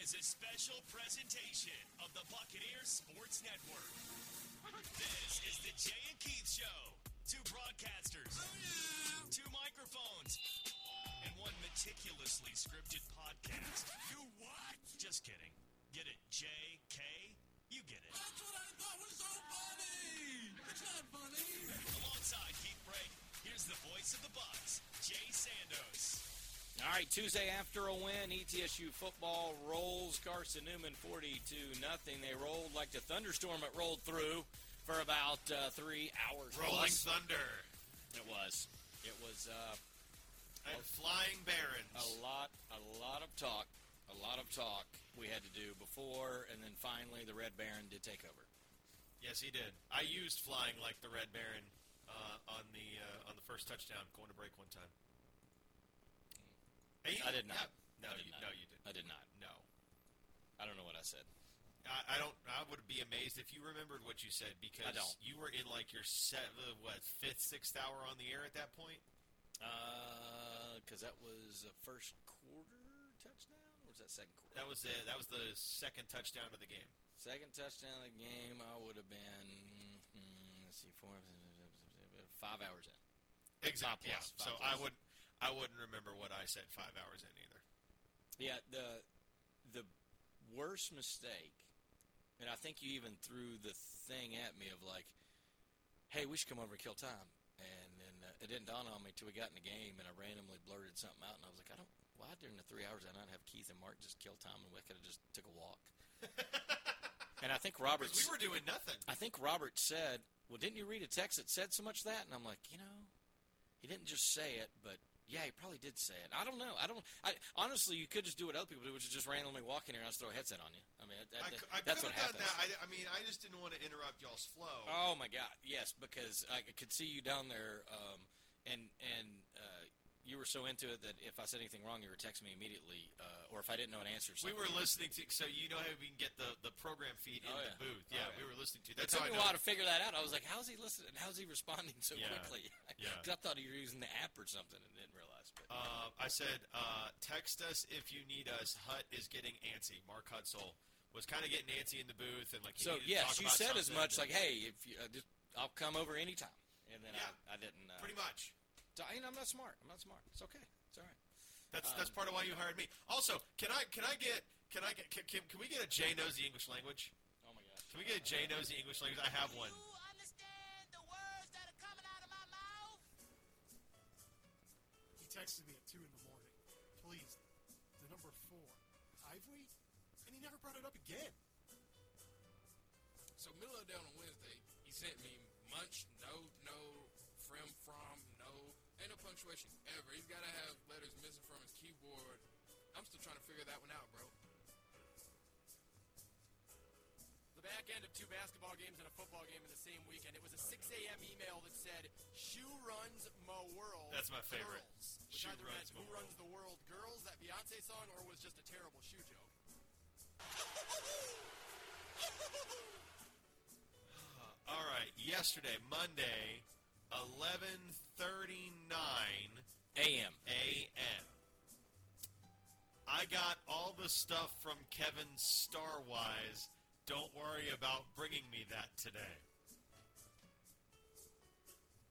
is a special presentation of the Buccaneers Sports Network. This is the Jay and Keith Show. Two broadcasters, two microphones, and one meticulously scripted podcast. You what? Just kidding. Get it? J K. You get it. That's what I thought was so funny. It's not funny. Alongside Keith Brake, here's the voice of the Bucks, Jay Sandos. All right, Tuesday after a win, ETSU football rolls Carson Newman 42 nothing. They rolled like the thunderstorm it rolled through for about uh, three hours. Rolling plus. Thunder It was. It was uh, and Flying Barons. a lot, a lot of talk, a lot of talk we had to do before, and then finally the Red Baron did take over. Yes, he did. I used flying like the Red Baron uh, on the uh, on the first touchdown, going to break one time. You- I did not. yeah, no, I did you, not. no, you did. I did not. No, I don't know what I said. I, I don't. I would be amazed if you remembered what you said because you were in like your seven, what fifth, sixth hour on the air at that point. Because Uh, that was a first quarter touchdown, or was that second quarter? That was the that was the second touchdown of the game. Second touchdown of the game, I would have been, hmm, let's see, four, five hours in. Exactly. Yeah. plus, So five I plus. would I wouldn't remember what I said five hours in either. Yeah, the the worst mistake, and I think you even threw the thing at me of like, "Hey, we should come over and kill time." And then uh, it didn't dawn on me till we got in the game, and I randomly blurted something out, and I was like, "I don't. Why during the three hours I not have Keith and Mark just kill time, and we could have just took a walk." and I think Robert. We were doing nothing. I think Robert said, "Well, didn't you read a text that said so much that?" And I'm like, you know, he didn't just say it, but yeah, he probably did say it. I don't know. I don't. I honestly, you could just do what other people do, which is just randomly walk in here and throw a headset on you. I mean, that, that- I that's what happens. that. I, I mean, I just didn't want to interrupt y'all's flow. Oh my God, yes, because I could see you down there, um, and and uh, you were so into it that if I said anything wrong, you were texting me immediately, uh, or if I didn't know an answer. We were listening to, so you know how we can get the, the program feed in Oh, the yeah. booth. Oh, Yeah, yeah. we were listening to. It took me a while to figure that out. I was like, "How's he listening? How's he responding so Yeah. quickly?" Yeah. 'Cause I thought you were using the app or something and didn't realize. But Uh, I said, uh, text us if you need us. Hut is getting antsy. Mark Hutzel was kind of getting antsy in the booth, and like So needed to talk yes, you said as much like, "Hey, if you, uh, just, I'll come over anytime," and then Yeah. I, I didn't. Uh, pretty much. So, I, you know, I'm not smart. I'm not smart. It's okay. It's all right. That's Um, that's part of why you hired me. Also, can I can I get can I get can, can, can we get a Jay knows the English language? Oh my gosh. Can we get a Jay knows the English language? I have one. You understand the words that are coming out of my mouth? He texted me at 2 in the morning. Please, the number 4. Ivory? And he never brought it up again. So Miller down on Wednesday, he sent me munch, no, no, from, from, no, ain't no punctuation ever. He's got to have letters missing from his keyboard. I'm still trying to figure that one out, bro. The back end of two basketball games and a football game in the same weekend. It was a 6 a.m. email that said, "Shoe runs my world." That's my favorite. Girls, which Shoe either runs meant my "Who runs the world, girls?" That Beyonce song, or was just a terrible shoe joke. All right, yesterday, Monday, eleven thirty nine A.M. a.m. I got all the stuff from Kevin Starwise. Don't worry about bringing me that today.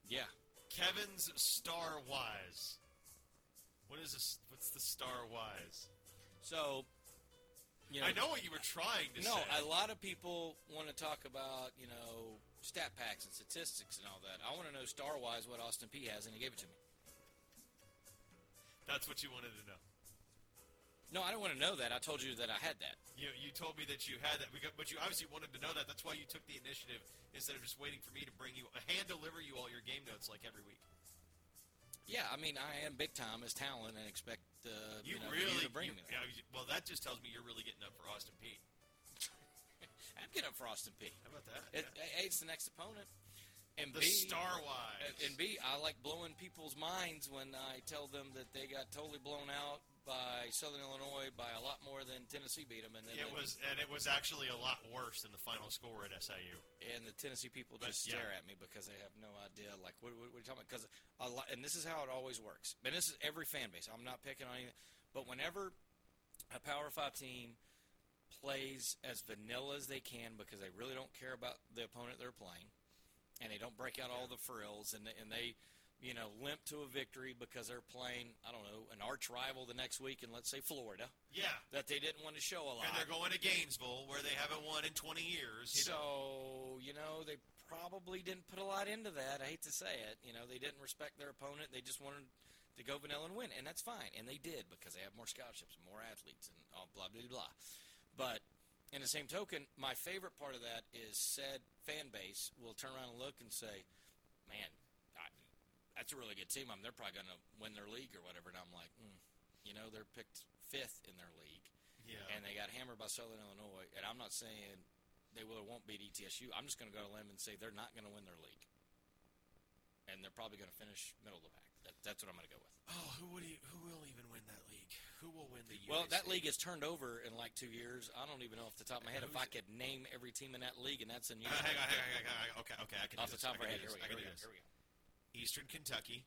Yeah. Kevin's Starwise. What is this? What's the Starwise? So, you know, I know what you were trying to No, say. No, a lot of people want to talk about you know stat packs and statistics and all that. I want to know star wise what Austin Peay has, and he gave it to me. That's what you wanted to know. No, I don't want to know that. I told you that I had that. You, you told me that you had that, because- but you obviously wanted to know that. That's why you took the initiative instead of just waiting for me to bring you, hand deliver you all your game notes like every week. Yeah, I mean, I am big time as talent and expect uh, You, you, know, really you to bring you- me there. yeah, well, that just tells me you're really getting up for Austin Peay. I'd getting up for Austin Peay. How about that? It, Yeah. A, it's the next opponent, and The B, Starwise. Uh, and- and B, I like blowing people's minds when I tell them that they got totally blown out by Southern Illinois by a lot more than Tennessee beat them, and then It was, and it was actually a lot worse than the final score at SIU. and the Tennessee people But, just yeah. stare at me because they have no idea. Like, what, what, what are you talking about? Because a lot, and this is how it always works. And this is every fan base. I'm not picking on anything, but whenever a Power Five team plays as vanilla as they can because they really don't care about the opponent they're playing, and they don't break out all the frills, and and they, you know, limp to a victory because they're playing I don't know an arch rival the next week in let's say Florida Yeah. that they didn't want to show a lot. And they're going to Gainesville where they haven't won in 20 years. You so know. you know they probably didn't put a lot into that. I hate to say it. You know they didn't respect their opponent. They just wanted to go vanilla and win, and that's fine. And they did because they have more scholarships, more athletes, and all blah blah blah. But in the same token, my favorite part of that is said fan base will turn around and look and say, "Man, I, that's a really good team. I mean, they're probably going to win their league or whatever." And I'm like, mm, you know, they're picked fifth in their league Yeah. and they got hammered by Southern Illinois. And I'm not saying they will or won't beat ETSU. I'm just going to go to limb and say they're not going to win their league, and they're probably going to finish middle of the pack. That, that's what I'm going to go with. oh, who would he, who will even win that league? Who will win the Well, that league has turned over in like two years. I don't even know off the top of my head if I could name every team in that league, and that's in Uh, hang on, hang on, hang on, on. Okay, okay, I can off the top of can head. Here we go. Here we go. do this. Here we go. Eastern Kentucky,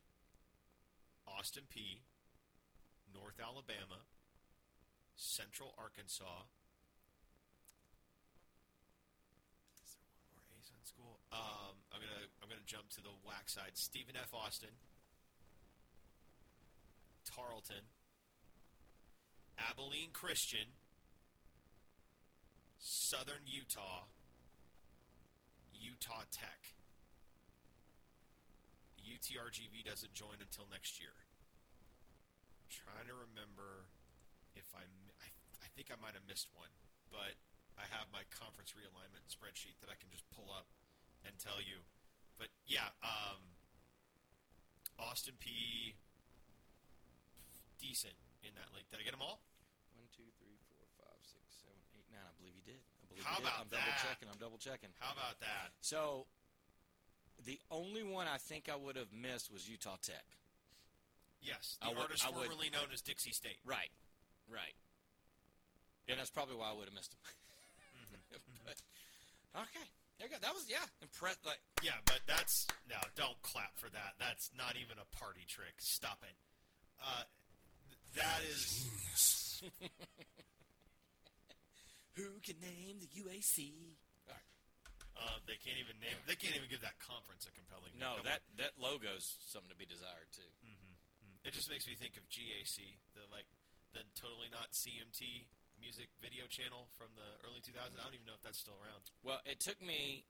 Austin Peay, North Alabama, Central Arkansas. Is there one more ASUN school? Um, I'm gonna I'm gonna jump to the WAC side. Stephen F. Austin, Tarleton, Abilene Christian, Southern Utah, Utah Tech. UTRGV doesn't join until next year. I'm trying to remember if I, I, I think I might have missed one, but I have my conference realignment spreadsheet that I can just pull up and tell you. But yeah, um, Austin Peay. Decent in that league. Did I get them all? One, two, three, four, five, six, seven, eight, nine. I believe you did. I believe How you did. about I'm double that? checking. I'm double checking. How about that? So, the only one I think I would have missed was Utah Tech. Yes, I the would- artist I would- formerly known as Dixie State. Right, right. And that's probably why I would have missed him. but, okay, there you go. That was yeah, impressed. Like Yeah, but that's no. Don't clap for that. That's not even a party trick. Stop it. Uh, th- that is who can name the UAC? All right. uh, they can't even name. They can't even give that conference a compelling. name. No, Come that that logo's something to be desired too. on. it just makes me think of GAC, the like the totally not CMT music video channel from the early 2000s. I don't even know if that's still around. Well, it took me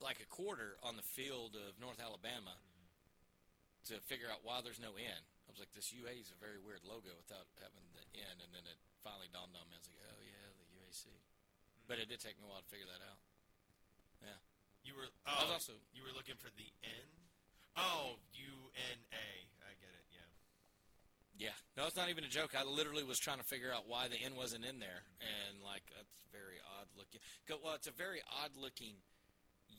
like a quarter on the field of North Alabama to figure out why there's no N. I was like, this UA is a very weird logo without having the N, and then it finally dawned on me. I was like, oh yeah, But it did take me a while to figure that out. Yeah. You were. I Oh, was also- you were looking for the N. Oh, U N A. I get it. Yeah. Yeah, no, it's not even a joke. I literally was trying to figure out why the N wasn't in there, and like that's very odd looking. Go- Well, it's a very odd looking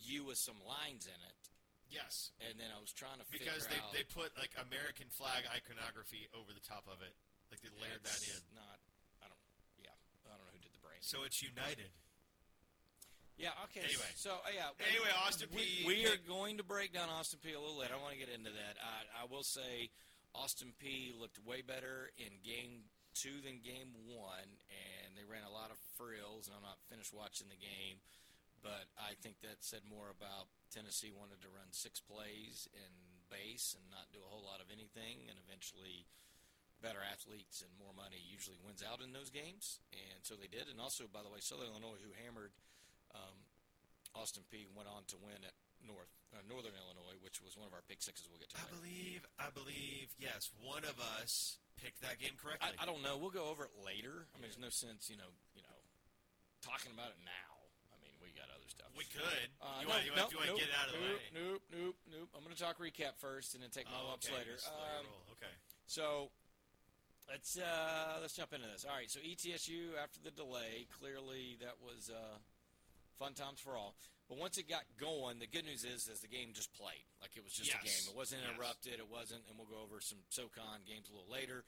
U with some lines in it, Yes. and then I was trying to Because figure they, out they put like American flag iconography over the top of it, like they layered that in. Not, I don't. Yeah, I don't know who did the branding. So it's united. yeah, okay. Anyway. so uh, yeah. Anyway, Austin we, P. We are going to break down Austin Peay a little later. I want to get into that. I, I will say, Austin Peay looked way better in game two than game one, and they ran a lot of frills. And I'm not finished watching the game, but I think that said more about Tennessee wanted to run six plays in base and not do a whole lot of anything, and eventually. Better athletes and more money usually wins out in those games, and so they did. And also, by the way, Southern Illinois, who hammered um, Austin Peay went on to win at North uh, Northern Illinois, which was one of our pick sixes. We'll get to I later. believe, I believe, yes, one of us picked that game correctly. I don't know. We'll go over it later. I mean, there's no sense, you know, you know, talking about it now. I mean, we got other stuff. we could. Uh, you no, want, you no, want, want nope, to get out of the nope, way? Nope, nope, nope. I'm going to talk recap first, and then take my Oh, lumps okay, later. Um, Okay. So let's uh, let's jump into this. All right. So ETSU after the delay, clearly that was uh, fun times for all. But once it got going, the good news is, is the game just played. Like it was just a game. It wasn't Yes. interrupted. It wasn't, and we'll go over some SoCon games a little later.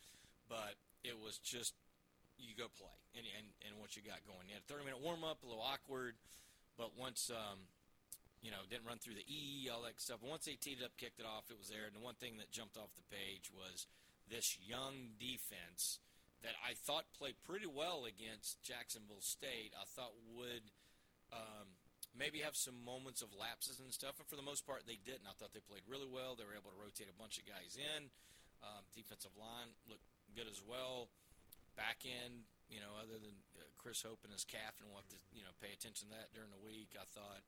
But it was just you go play, and and, and once you got going, you had a 30 minute warm up, a little awkward, but once um, you know didn't run through the E, all that stuff. But once they teed it up, kicked it off, it was there. And the one thing that jumped off the page was this young defense that I thought played pretty well against Jacksonville State. I thought would um, maybe have some moments of lapses and stuff, and for the most part, they didn't. I thought they played really well. They were able to rotate a bunch of guys in. Um, defensive line looked good as well. Back end, you know, other than uh, Chris Hope and his calf, and we'll have to you know pay attention to that during the week. I thought,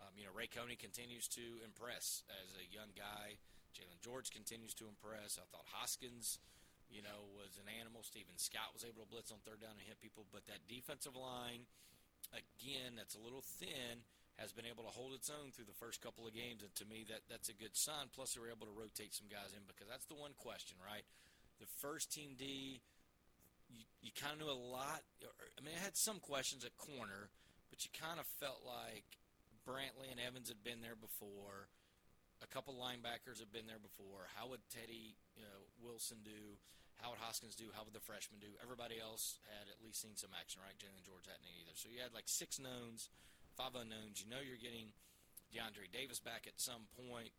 um, you know, Ray Coney continues to impress as a young guy. Jalen George continues to impress. I thought Hoskins, you know, was an animal. Steven Scott was able to blitz on third down and hit people, but that defensive line, again, that's a little thin. Has been able to hold its own through the first couple of games, and to me, that that's a good sign. Plus, they were able to rotate some guys in because that's the one question, right? The first team D, you, you kind of knew a lot. I mean, I had some questions at corner, but you kind of felt like Brantley and Evans had been there before. A couple linebackers have been there before. How would Teddy you know, Wilson do? How would Hoskins do? How would the freshman do? Everybody else had at least seen some action, right? Jalen George hadn't either. So you had like six knowns, five unknowns. You know you're getting DeAndre Davis back at some point.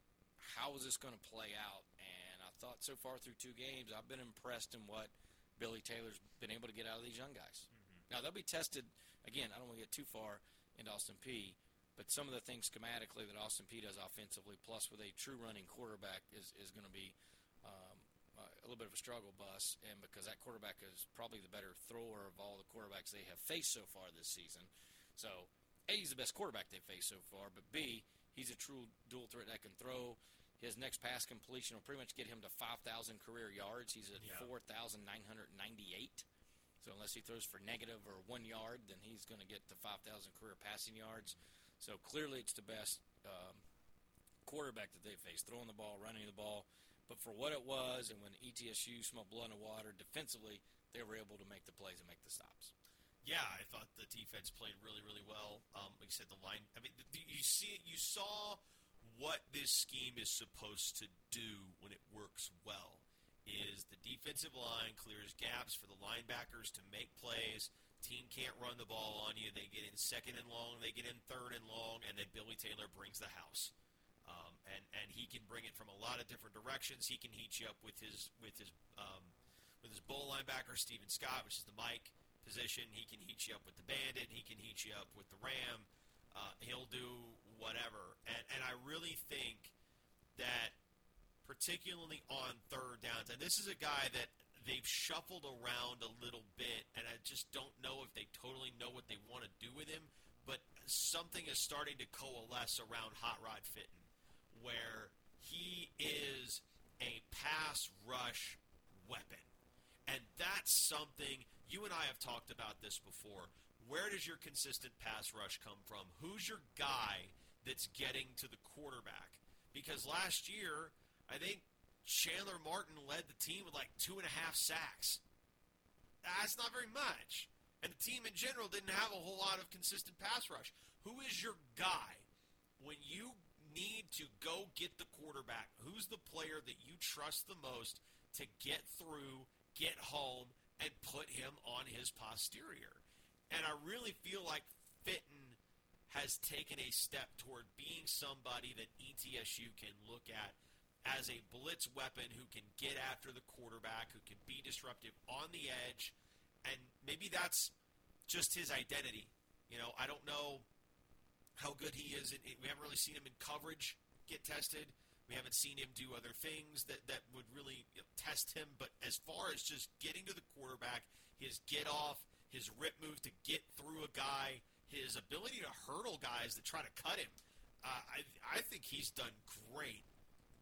How is this going to play out? And I thought so far through two games, I've been impressed in what Billy Taylor's been able to get out of these young guys. Mm-hmm. Now they'll be tested again. I don't want to get too far into Austin Peay, but some of the things schematically that Austin P does offensively, plus with a true running quarterback, is is going to be um, a little bit of a struggle bus. And because that quarterback is probably the better thrower of all the quarterbacks they have faced so far this season, so A, he's the best quarterback they've faced so far, but B, he's a true dual threat that can throw. His next pass completion will pretty much get him to 5,000 career yards. He's at Yeah. 4,998. So unless he throws for negative or one yard, then he's going to get to 5,000 career passing yards. So clearly, it's the best um, quarterback that they faced, throwing the ball, running the ball. But for what it was, and when ETSU smelled blood and the water defensively, they were able to make the plays and make the stops. Yeah, I thought the defense played really, really well. Um, like you said, the line. I mean, you see, you saw what this scheme is supposed to do when it works well. Is the defensive line clears gaps for the linebackers to make plays. Team can't run the ball on you. They get in second and long. They get in third and long, and then Billy Taylor brings the house. Um, and and he can bring it from a lot of different directions. He can heat you up with his with his um, with his bull linebacker Steven Scott, which is the Mike position. He can heat you up with the Bandit. He can heat you up with the Ram. Uh, he'll do whatever. And and I really think that particularly on third downs, and this is a guy that they've shuffled around a little bit, and I just don't know if they totally know what they want to do with him. But something is starting to coalesce around Hot Rod Fitton, where he is a pass rush weapon. And that's something you and I have talked about this before. Where does your consistent pass rush come from? Who's your guy that's getting to the quarterback? Because last year, I think Chandler Martin led the team with like two and a half sacks. That's not very much. And the team in general didn't have a whole lot of consistent pass rush. Who is your guy when you need to go get the quarterback? Who's the player that you trust the most to get through, get home, and put him on his posterior? And I really feel like Fitton has taken a step toward being somebody that ETSU can look at as a blitz weapon who can get after the quarterback, who can be disruptive on the edge, and maybe that's just his identity. You know, I don't know how good he is. In, we haven't really seen him in coverage get tested. We haven't seen him do other things that, that would really you know, test him. But as far as just getting to the quarterback, his get off, his rip move to get through a guy, his ability to hurdle guys that try to cut him, uh, I, I think he's done great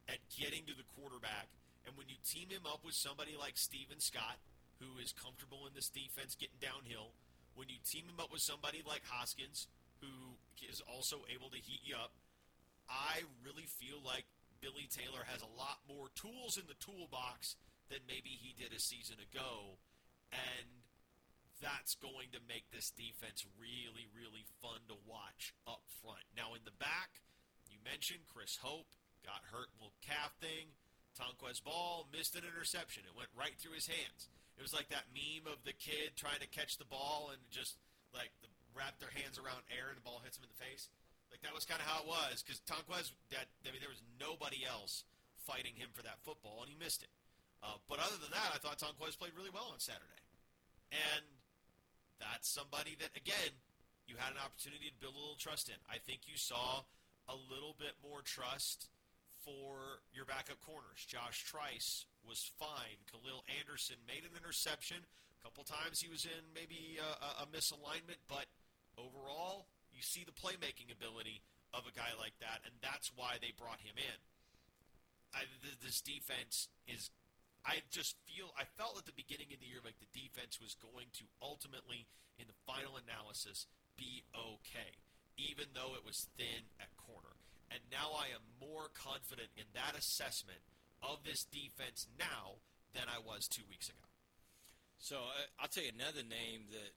at getting to the quarterback. And when you team him up with somebody like Steven Scott, who is comfortable in this defense getting downhill, when you team him up with somebody like Hoskins, who is also able to heat you up, I really feel like Billy Taylor has a lot more tools in the toolbox than maybe he did a season ago. And that's going to make this defense really, really fun to watch up front. Now, in the back, you mentioned Chris Hope got hurt little calf thing. Tonquez ball missed an interception. It went right through his hands. It was like that meme of the kid trying to catch the ball and just like the, wrap their hands around air and the ball hits him in the face. Like that was kind of how it was because Tonquez, that I mean, there was nobody else fighting him for that football, and he missed it. Uh, but other than that, I thought Tonquez played really well on Saturday. And that's somebody that again you had an opportunity to build a little trust in. I think you saw a little bit more trust for your backup corners. Josh Trice was fine. Khalil Anderson made an interception. A couple times he was in maybe a, a misalignment, but overall, you see the playmaking ability of a guy like that, and that's why they brought him in. I, this defense is. I just feel I felt at the beginning of the year like the defense was going to ultimately, in the final analysis, be okay, even though it was thin at corner. And now I am more confident in that assessment of this defense now than I was two weeks ago. So uh, I'll tell you another name that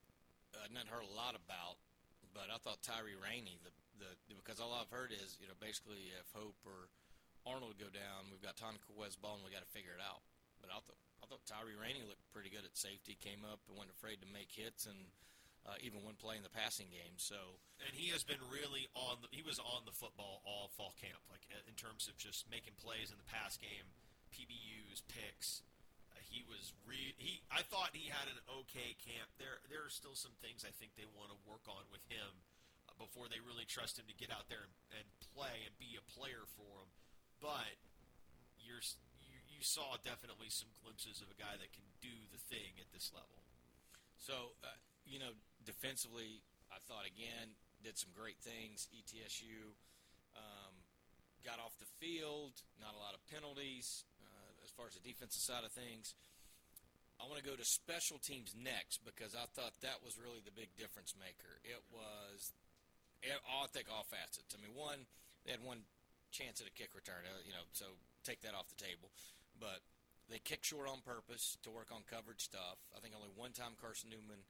I've not heard a lot about, but I thought Tyree Rainey, the, the because all I've heard is you know basically if Hope or Arnold go down, we've got Tonica Westball and we got to figure it out. But I thought I thought Tyree Rainey looked pretty good at safety, came up and wasn't afraid to make hits and uh, even when playing the passing game. So and he has been really on. The, he was on the football all fall camp, like in terms of just making plays in the pass game, PBUs, picks. Uh, he was re- he. I thought he had an okay camp. There there are still some things I think they want to work on with him uh, before they really trust him to get out there and, and play and be a player for them. But you're you, you saw definitely some glimpses of a guy that can do the thing at this level. So, uh, you know, defensively, I thought again did some great things. ETSU um, got off the field, not a lot of penalties uh, as far as the defensive side of things. I want to go to special teams next because I thought that was really the big difference maker. It was, it, I think, all facets. I mean, one, they had one chance at a kick return, uh, you know, so take that off the table. But they kicked short on purpose to work on coverage stuff. I think only one time Carson Newman,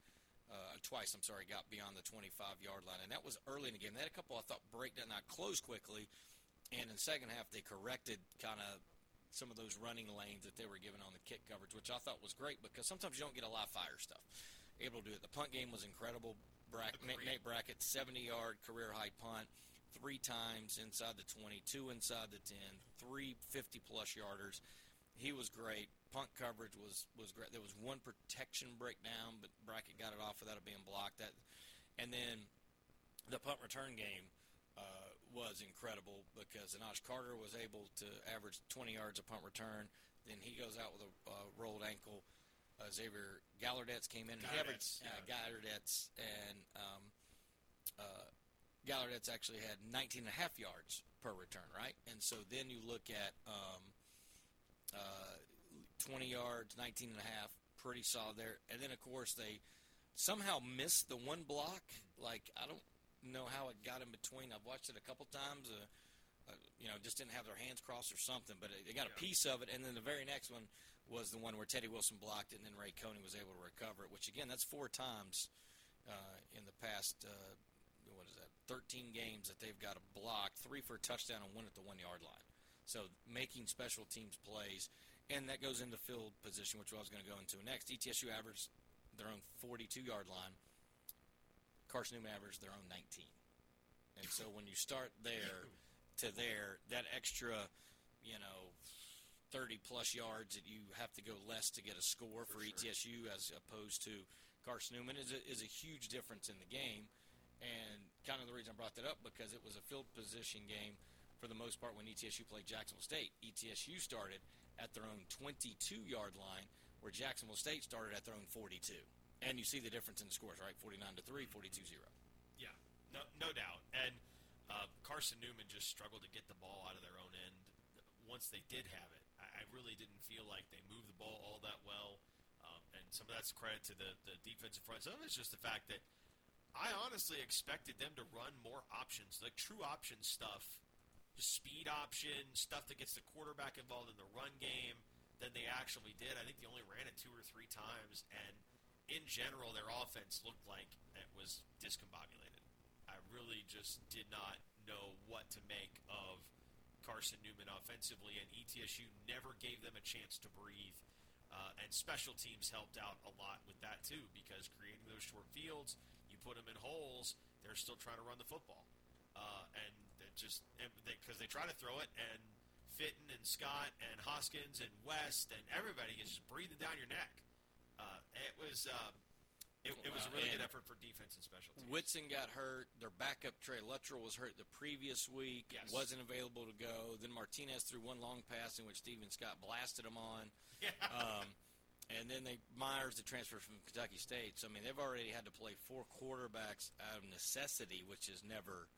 uh, twice, I'm sorry, got beyond the 25 yard line, and that was early in the game. They had a couple I thought break that not close quickly, and in the second half they corrected kind of some of those running lanes that they were given on the kick coverage, which I thought was great because sometimes you don't get a live fire stuff. Able to do it. The punt game was incredible. Brack, Nate, Nate Brackett, 70 yard career high punt, three times inside the 20, two inside the 10, three 50 plus yarders. He was great. Punt coverage was was great. There was one protection breakdown, but Brackett got it off without it being blocked. That, and then the punt return game uh, was incredible because Anash Carter was able to average 20 yards a punt return. Then he goes out with a uh, rolled ankle. Uh, Xavier Gallardets came in. and averaged- Gallardetz, uh, and um, uh, Gallardetz actually had 19 and a half yards per return, right? And so then you look at um, uh, 20 yards, 19 and a half, pretty solid there. And then, of course, they somehow missed the one block. Like, I don't know how it got in between. I've watched it a couple times. Uh, uh, you know, just didn't have their hands crossed or something, but they got a Yeah. piece of it. And then the very next one was the one where Teddy Wilson blocked it, and then Ray Coney was able to recover it. Which again, that's four times uh, in the past. Uh, what is that? 13 games that they've got a block, three for a touchdown, and one at the one yard line. So making special teams plays, and that goes into field position, which I was going to go into next. ETSU averaged their own 42 yard line. Carson Newman averaged their own 19. And so when you start there to there, that extra, you know, 30 plus yards that you have to go less to get a score for, E ETSU as opposed to Carson Newman is a, is a huge difference in the game. And kind of the reason I brought that up because it was a field position game for the most part when ETSU played Jacksonville State. ETSU started at their own 22 yard line, where Jacksonville State started at their own 42. And you see the difference in the scores, right? 49 to 3, 42 0. Yeah, no, no doubt. And uh, Carson Newman just struggled to get the ball out of their own end. Once they did have it, I, I really didn't feel like they moved the ball all that well. Um, and some of that's credit to the, the defensive front. Some of it's just the fact that I honestly expected them to run more options, like true option stuff, just speed option stuff that gets the quarterback involved in the run game. Than they actually did. I think they only ran it two or three times, and in general, their offense looked like it was discombobulated. I really just did not know what to make of Carson Newman offensively, and ETSU never gave them a chance to breathe. Uh, and special teams helped out a lot with that too, because creating those short fields, you put them in holes, they're still trying to run the football, uh, and just because they, try to throw it, and Fitton and Scott and Hoskins and West and everybody is just breathing down your neck. Uh, it was uh, It, it was a Uh, really good effort for defense and special teams. Whitson got hurt. Their backup Trey Luttrell was hurt the previous week. Yes. Wasn't available to go. Then Martinez threw one long pass in which Steven Scott blasted him on. Yeah. Um, and then they Myers the transfer from Kentucky State. So I mean they've already had to play four quarterbacks out of necessity, which is never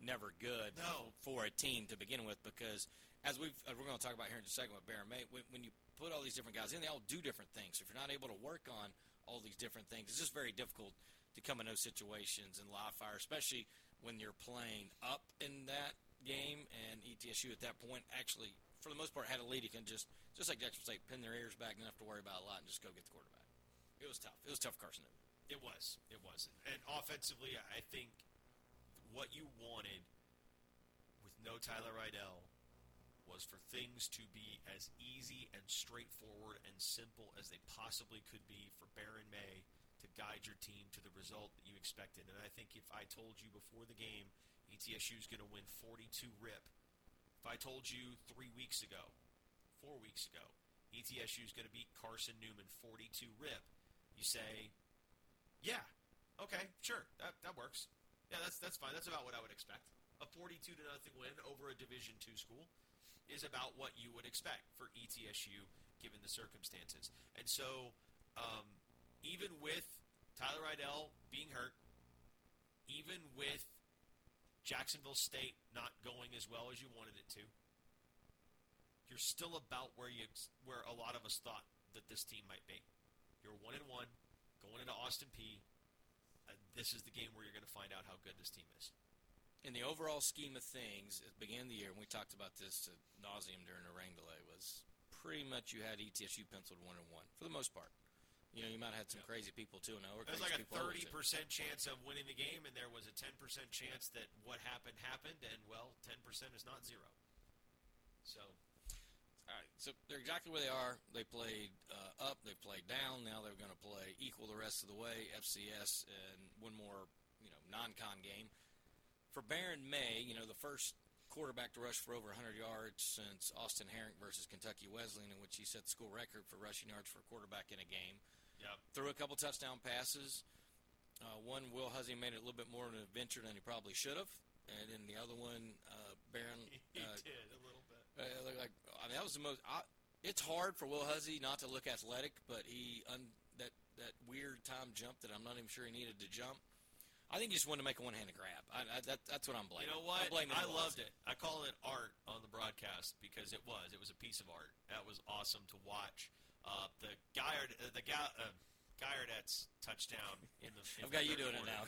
never good No. for a team to begin with because as we've uh, we're going to talk about here in just a second with Baron May, when, when you put all these different guys in, they all do different things. So if you're not able to work on all these different things, it's just very difficult to come in those situations and live fire, especially when you're playing up in that game and ETSU at that point actually for the most part had a lead. You can just just like Jackson State pin their ears back, and not have to worry about a lot, and just go get the quarterback. It was tough. It was tough, Carson. It was. It was. And offensively, I think what you wanted with no Tyler Riddell was for things to be as easy and straightforward and simple as they possibly could be for Baron May to guide your team to the result that you expected. And I think if I told you before the game ETSU is going to win 42 rip, if I told you three weeks ago, four weeks ago, ETSU is going to beat Carson Newman 42 rip, you say, yeah. Okay, sure. That that works. Yeah, that's that's fine. That's about what I would expect. A 42 to nothing win over a Division 2 school is about what you would expect for ETSU given the circumstances. And so um, even with Tyler Riddell being hurt, even with Jacksonville State not going as well as you wanted it to, you're still about where you where a lot of us thought that this team might be. You're one and one going into Austin Peay. Uh, this is the game where you're going to find out how good this team is. in the overall scheme of things, at the beginning of the year, and we talked about this at nauseum during the rain delay, was pretty much you had ETSU penciled one and one for the most part. You know, you might have had some crazy people too. No, There's like a 30% chance of winning the game, and there was a 10% chance that what happened happened, and well, 10% is not zero. So, All right, so they're exactly where they are. They played uh, up, they played down. Now they're going to play equal the rest of the way. FCS and one more, you know, non-con game. For Baron May, you know, the first quarterback to rush for over 100 yards since Austin Herink versus Kentucky Wesleyan, in which he set the school record for rushing yards for a quarterback in a game. yeah. Threw a couple touchdown passes. Uh, one, Will Huzzie made it a little bit more of an adventure than he probably should have. And then the other one, uh, Baron. He Uh, did a little bit. uh, like I mean that was the most. I, it's hard for Will Huzzie not to look athletic, but he un, that that weird time jump that I'm not even sure he needed to jump. I think he just wanted to make a one-handed grab. I, I, that, that's what I'm blaming. You know what? I loved it. I call it art on the broadcast because it was. It was a piece of art. That was awesome to watch. Uh, the Guyard, uh, the Ga- uh, Guyardets touchdown in the. In I've got you doing it now.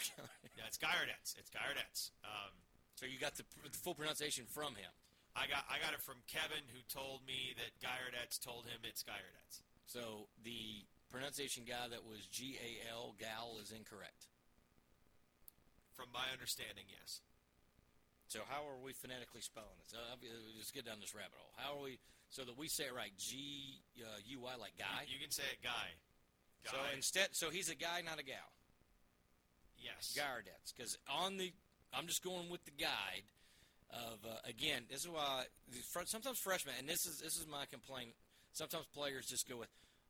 Yeah, it's Guyardets. It's Guyardets. Um, so you got the, the full pronunciation from him. I got I got it from Kevin, who told me that Guyardets told him it's Guyardets. So the pronunciation guy that was G A L Gal is incorrect. From my understanding, yes. So how are we phonetically spelling this? Uh, just get down this rabbit hole. How are we so that we say it right? G uh, U Y like guy. You can say it, Guy. Guy. So instead, so he's a guy, not a gal. yes. Guyardets, because on the, I'm just going with the guide of uh, again. This is why sometimes freshmen, and this is this is my complaint. Sometimes players just go with,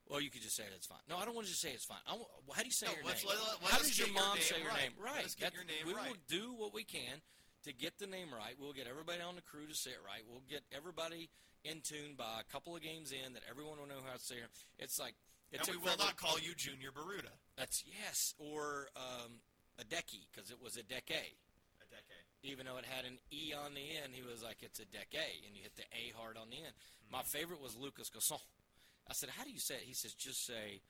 well, you could just say it, it's fine. No, I don't want to just say it's fine. I want, how do you say No, your let's- name? let- let how does your your mom name say your right. name? Right. us get That- your name we right. will do what we can to get the name right. We'll get everybody on the crew to say it right. We'll get everybody in tune by a couple of games in that everyone will know how to say it. It's like And we will not call you Junior Baruda. That's yes, or um, a decky because it was a decade. Decade. Even though it had an E on the end, he was like, "It's a decade," and you hit the A hard on the end. My favorite was Lucas Gasson. I said, "How do you say it?" He says, "Just say,"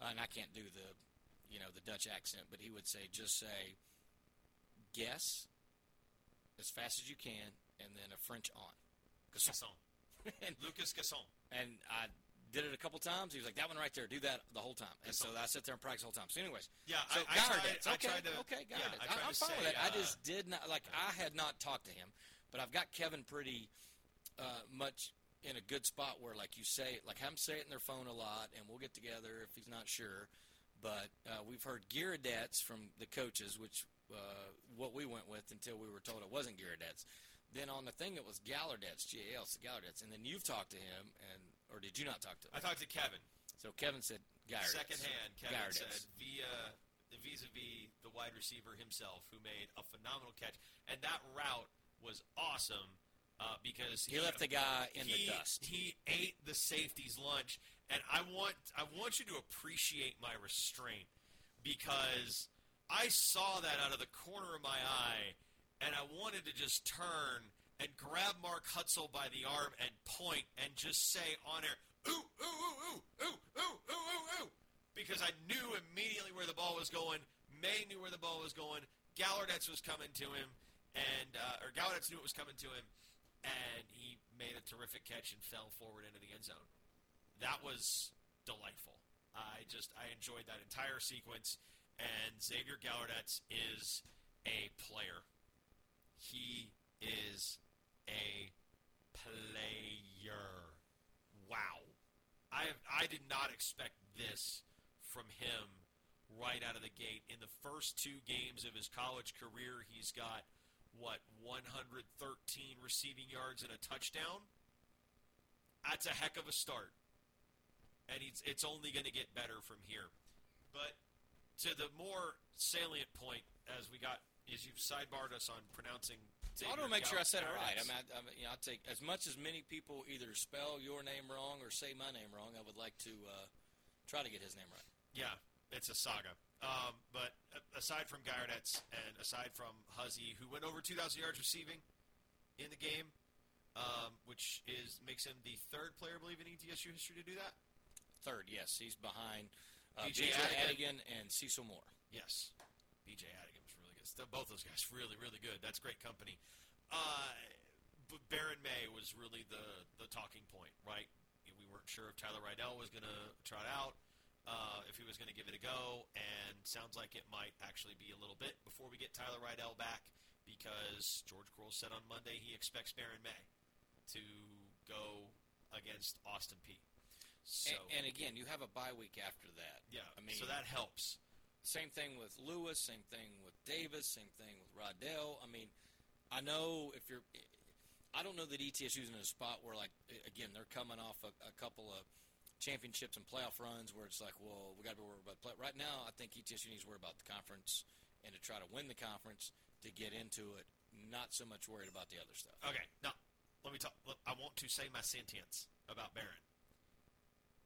uh, and I can't do the, you know, the Dutch accent, but he would say, "Just say, guess, as fast as you can, and then a French on." Gasson. Gasson. and, Lucas Gasson. and I did it a couple times. He was like, "That one right there, do that the whole time." And so I sit there and practice the whole time. So, anyways, Yeah, so I- I tried- I okay, tried to- okay, got yeah, it. I, I'm to fine with say, that. I uh, just did not like. I had not talked to him, but I've got Kevin pretty uh, much in a good spot where, like you say, like have him say it in their phone a lot, and we'll get together if he's not sure. But uh, we've heard Giradets from the coaches, which uh, what we went with until we were told it wasn't Giradets. Then on the thing it was Gallardets, G A L, so Gallardets, and then you've talked to him, and or did you not talk to him? I talked to Kevin. So Kevin said Gallardets. Secondhand, Kevin said via vis-a-vis the wide receiver himself, who made a phenomenal catch, and that route was awesome uh, because He left the guy in the dust. He ate the safety's lunch, and I want I want you to appreciate my restraint because I saw that out of the corner of my eye, and I wanted to just turn and grab Mark Hutzel by the arm and point and just say on air, ooh, ooh, ooh, ooh, ooh, ooh, ooh, ooh, ooh, because I knew immediately where the ball was going. May knew where the ball was going. Gallardetz was coming to him, and uh, or Gallardetz knew it was coming to him, and he made a terrific catch and fell forward into the end zone. That was delightful. I just I enjoyed that entire sequence, and Xavier Gallardetz is a player. He is a player. Wow. I I did not expect this from him right out of the gate. In the first two games of his college career, he's got what 113 receiving yards and a touchdown. That's a heck of a start, and he's, it's only going to get better from here. But to the more salient point, as we got, as you've sidebarred us on pronouncing. I want to make sure I said it right. I mean, I, I, mean, you know, I take as much as many people either spell your name wrong or say my name wrong. I would like to uh, try to get his name right. Yeah, it's a saga. Um, but aside from Gallardetz and aside from Huzzie, who went over 2,000 yards receiving in the game, um, which is makes him the third player, I believe, in ETSU history to do that. Third, yes, he's behind uh, B.J. Adigan and Cecil Moore. Yes, B.J. Adigan really both those guys really, really good. That's great company. Uh, but Baron May was really the the talking point, right? We weren't sure if Tyler Riddell was going to trot out, uh, if he was going to give it a go, and sounds like it might actually be a little bit before we get Tyler Riddell back, because George Quarles said on Monday he expects Baron May to go against Austin Peay. So And, and again, you have a bye week after that. yeah, I mean, so that helps. Same thing with Lewis. Same thing with Davis. Same thing with Rodell. I mean, I know if you're, I don't know that ETSU's in a spot where like again they're coming off a, a couple of championships and playoff runs where it's like, well, we got to be worried about play. Right now, I think ETSU needs to worry about the conference and to try to win the conference to get into it. Not so much worried about the other stuff. Okay, now let me talk. Look, I want to say my sentence about Barron.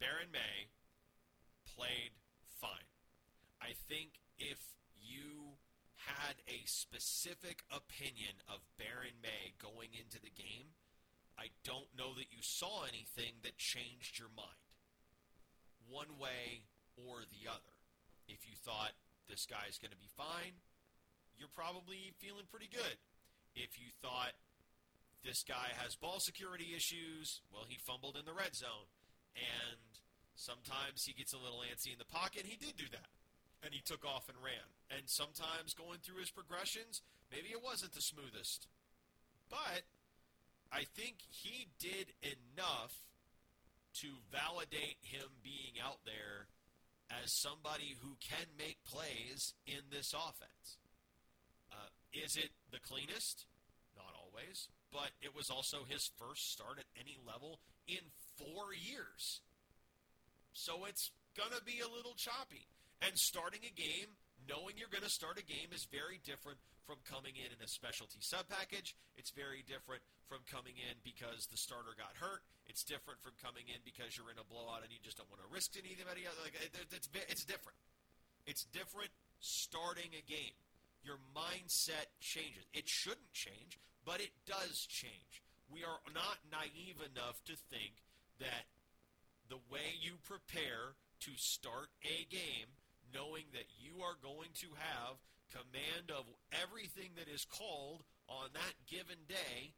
Baron May played fine. I think if you had a specific opinion of Baron May going into the game, I don't know that you saw anything that changed your mind one way or the other. If you thought this guy's going to be fine, you're probably feeling pretty good. If you thought this guy has ball security issues, well, he fumbled in the red zone. And sometimes he gets a little antsy in the pocket. He did do that. And he took off and ran. And sometimes going through his progressions, maybe it wasn't the smoothest. But I think he did enough to validate him being out there as somebody who can make plays in this offense. Uh, is it the cleanest? Not always, but it was also his first start at any level in four years. So it's going to be a little choppy. And starting a game, knowing you're going to start a game, is very different from coming in in a specialty sub package. It's very different from coming in because the starter got hurt. It's different from coming in because you're in a blowout and you just don't want to risk anybody. Like it's it's different. It's different starting a game. Your mindset changes. It shouldn't change, but it does change. We are not naive enough to think that the way you prepare to start a game, knowing that you are going to have command of everything that is called on that given day,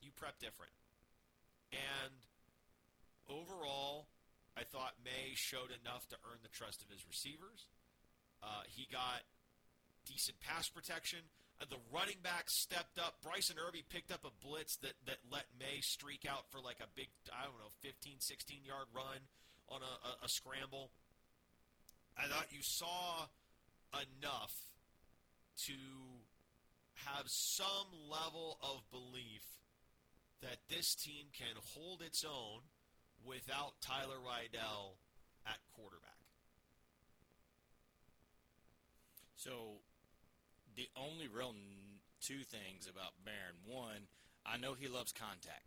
you prep different. And overall, I thought May showed enough to earn the trust of his receivers. Uh, he got decent pass protection. Uh, the running back stepped up. Bryson Irby picked up a blitz that, that let May streak out for like a big, I don't know, 15, 16 yard run on a, a, a scramble. I thought you saw enough to have some level of belief that this team can hold its own without Tyler Riddell at quarterback. So, the only real two things about Barron one, I know he loves contact.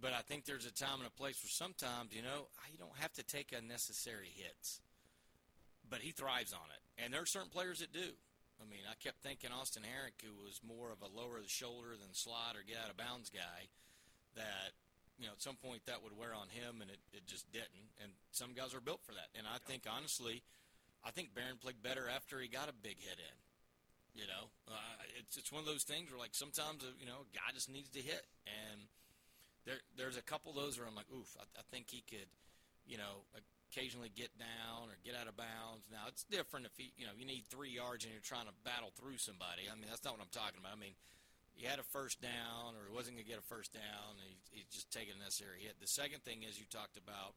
But I think there's a time and a place where sometimes, you know, you don't have to take unnecessary hits. But he thrives on it. And there are certain players that do. I mean, I kept thinking Austin Herink, who was more of a lower the shoulder than slide or get out of bounds guy, that you know at some point that would wear on him, and it, it just didn't. And some guys are built for that. And I think honestly, I think Barron played better after he got a big hit in. You know, uh, it's it's one of those things where like sometimes uh, you know a guy just needs to hit, and there there's a couple of those where I'm like, oof, I, I think he could, you know, occasionally get down or get out of bounds. Now it's different if you you know you need three yards and you're trying to battle through somebody. I mean that's not what I'm talking about. I mean he had a first down or he wasn't going to get a first down. He, he's just taking a necessary hit. The second thing is you talked about,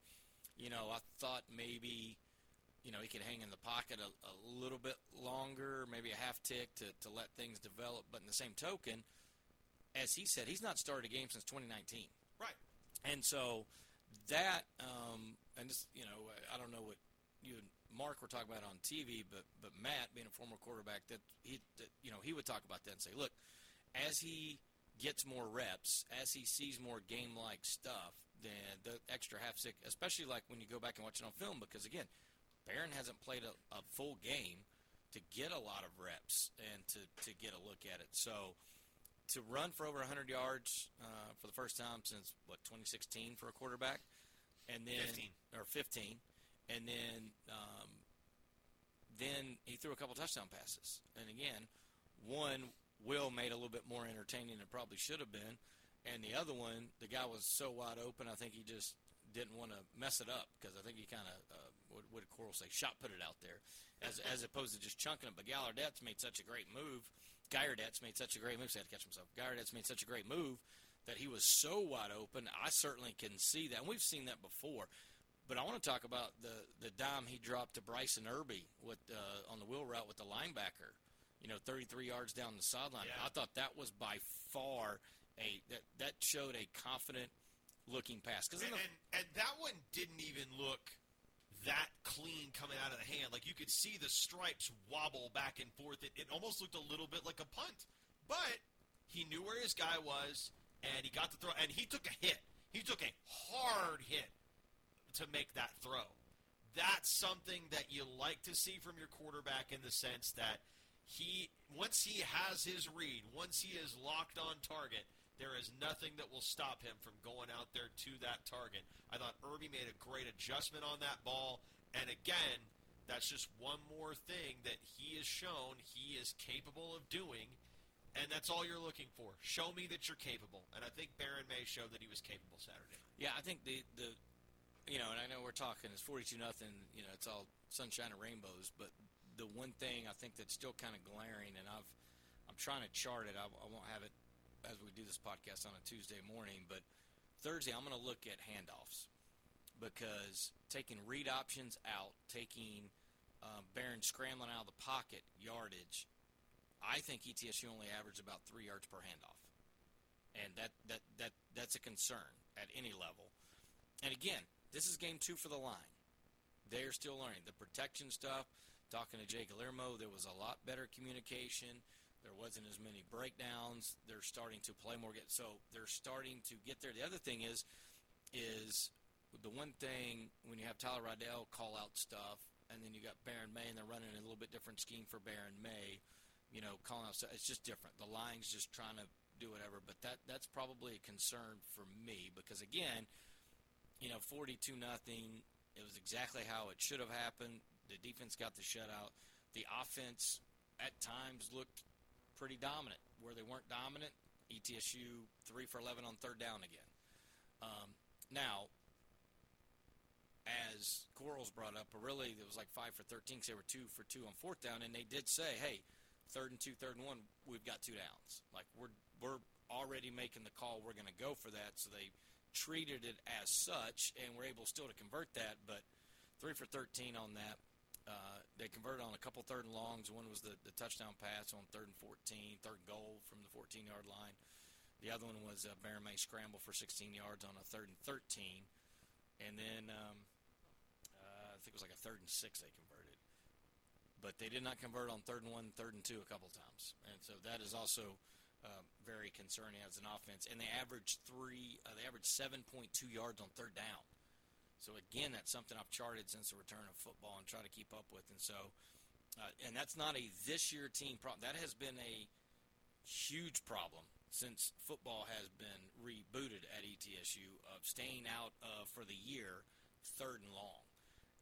you know, I thought maybe. You know, he could hang in the pocket a, a little bit longer, maybe a half tick to, to let things develop. But in the same token, as he said, he's not started a game since 2019. And so that, um, and this, you know, I don't know what you and Mark were talking about on TV, but but Matt, being a former quarterback, that he, that, you know, he would talk about that and say, look, as he gets more reps, as he sees more game-like stuff, then the extra half stick, especially like when you go back and watch it on film, because again, Barron hasn't played a, a full game to get a lot of reps and to, to get a look at it. So to run for over 100 yards uh, for the first time since what 2016 for a quarterback, and then 15. or 15, and then um, then he threw a couple touchdown passes. And again, one Will made a little bit more entertaining than it probably should have been, and the other one, the guy was so wide open. I think he just didn't want to mess it up because I think he kind of uh, what, what did Quarles say? Shot put it out there, as as opposed to just chunking it. But Gallardet's made such a great move. Gallardet's made such a great move. So he had to catch himself. Gallardet's made such a great move that he was so wide open. I certainly can see that. And we've seen that before. But I want to talk about the the dime he dropped to Bryson Irby with uh, on the wheel route with the linebacker. You know, 33 yards down the sideline. Yeah. I thought that was by far a that that showed a confident looking pass And, and, and that one didn't even look that clean coming out of the hand. Like you could see the stripes wobble back and forth. It, it almost looked a little bit like a punt. But he knew where his guy was, and he got the throw. And he took a hit. He took a hard hit to make that throw. That's something that you like to see from your quarterback in the sense that he once he has his read, once he is locked on target, there is nothing that will stop him from going out there to that target. I thought Irby made a great adjustment on that ball, and again, that's just one more thing that he has shown he is capable of doing, and that's all you're looking for. Show me that you're capable, and I think Baron May showed that he was capable Saturday. Yeah, I think the the you know, and I know we're talking it's forty two nothing. You know, it's all sunshine and rainbows. But the one thing I think that's still kind of glaring, and I've I'm trying to chart it. I, I won't have it as we do this podcast on a Tuesday morning, but Thursday I'm going to look at handoffs because taking read options out, taking uh, Barron scrambling out of the pocket yardage. I think ETSU only averaged about three yards per handoff, and that that that that's a concern at any level. And again, this is game two for the line. They're still learning the protection stuff. Talking to Jay Guillermo, there was a lot better communication. There wasn't as many breakdowns. They're starting to play more. Get so they're starting to get there. The other thing is, is the one thing when you have Tyler Riddell call out stuff, and then you got Baron May, and they're running a little bit different scheme for Baron May. You know, calling out stuff. It's just different. The line's just trying to do whatever. But that that's probably a concern for me because again, you know, forty-two nothing. It was exactly how it should have happened. The defense got the shutout. The offense at times looked pretty dominant. Where they weren't dominant, ETSU three for eleven on third down again. Um, now, as Quarles brought up, really it was like five for thirteen because they were two for two on fourth down, and they did say, "Hey, third and two, third and one, we've got two downs. Like we're we're already making the call. We're going to go for that." So they treated it as such, and were able still to convert that. But three for thirteen on that. Uh, they converted on a couple third and longs. One was the, the touchdown pass on third and 14, third goal from the 14 yard line. The other one was a Baron May scramble for 16 yards on a third and 13. And then um, uh, I think it was like a third and six they converted. But but they did not convert on third and one, third and two a couple times, and so that is also uh, very concerning as an offense. And they averaged three, uh, they averaged 7.2 yards on third down. So again, that's something I've charted since the return of football and try to keep up with. And so, uh, and that's not a this year team problem. That has been a huge problem since football has been rebooted at ETSU of staying out of for the year third and long,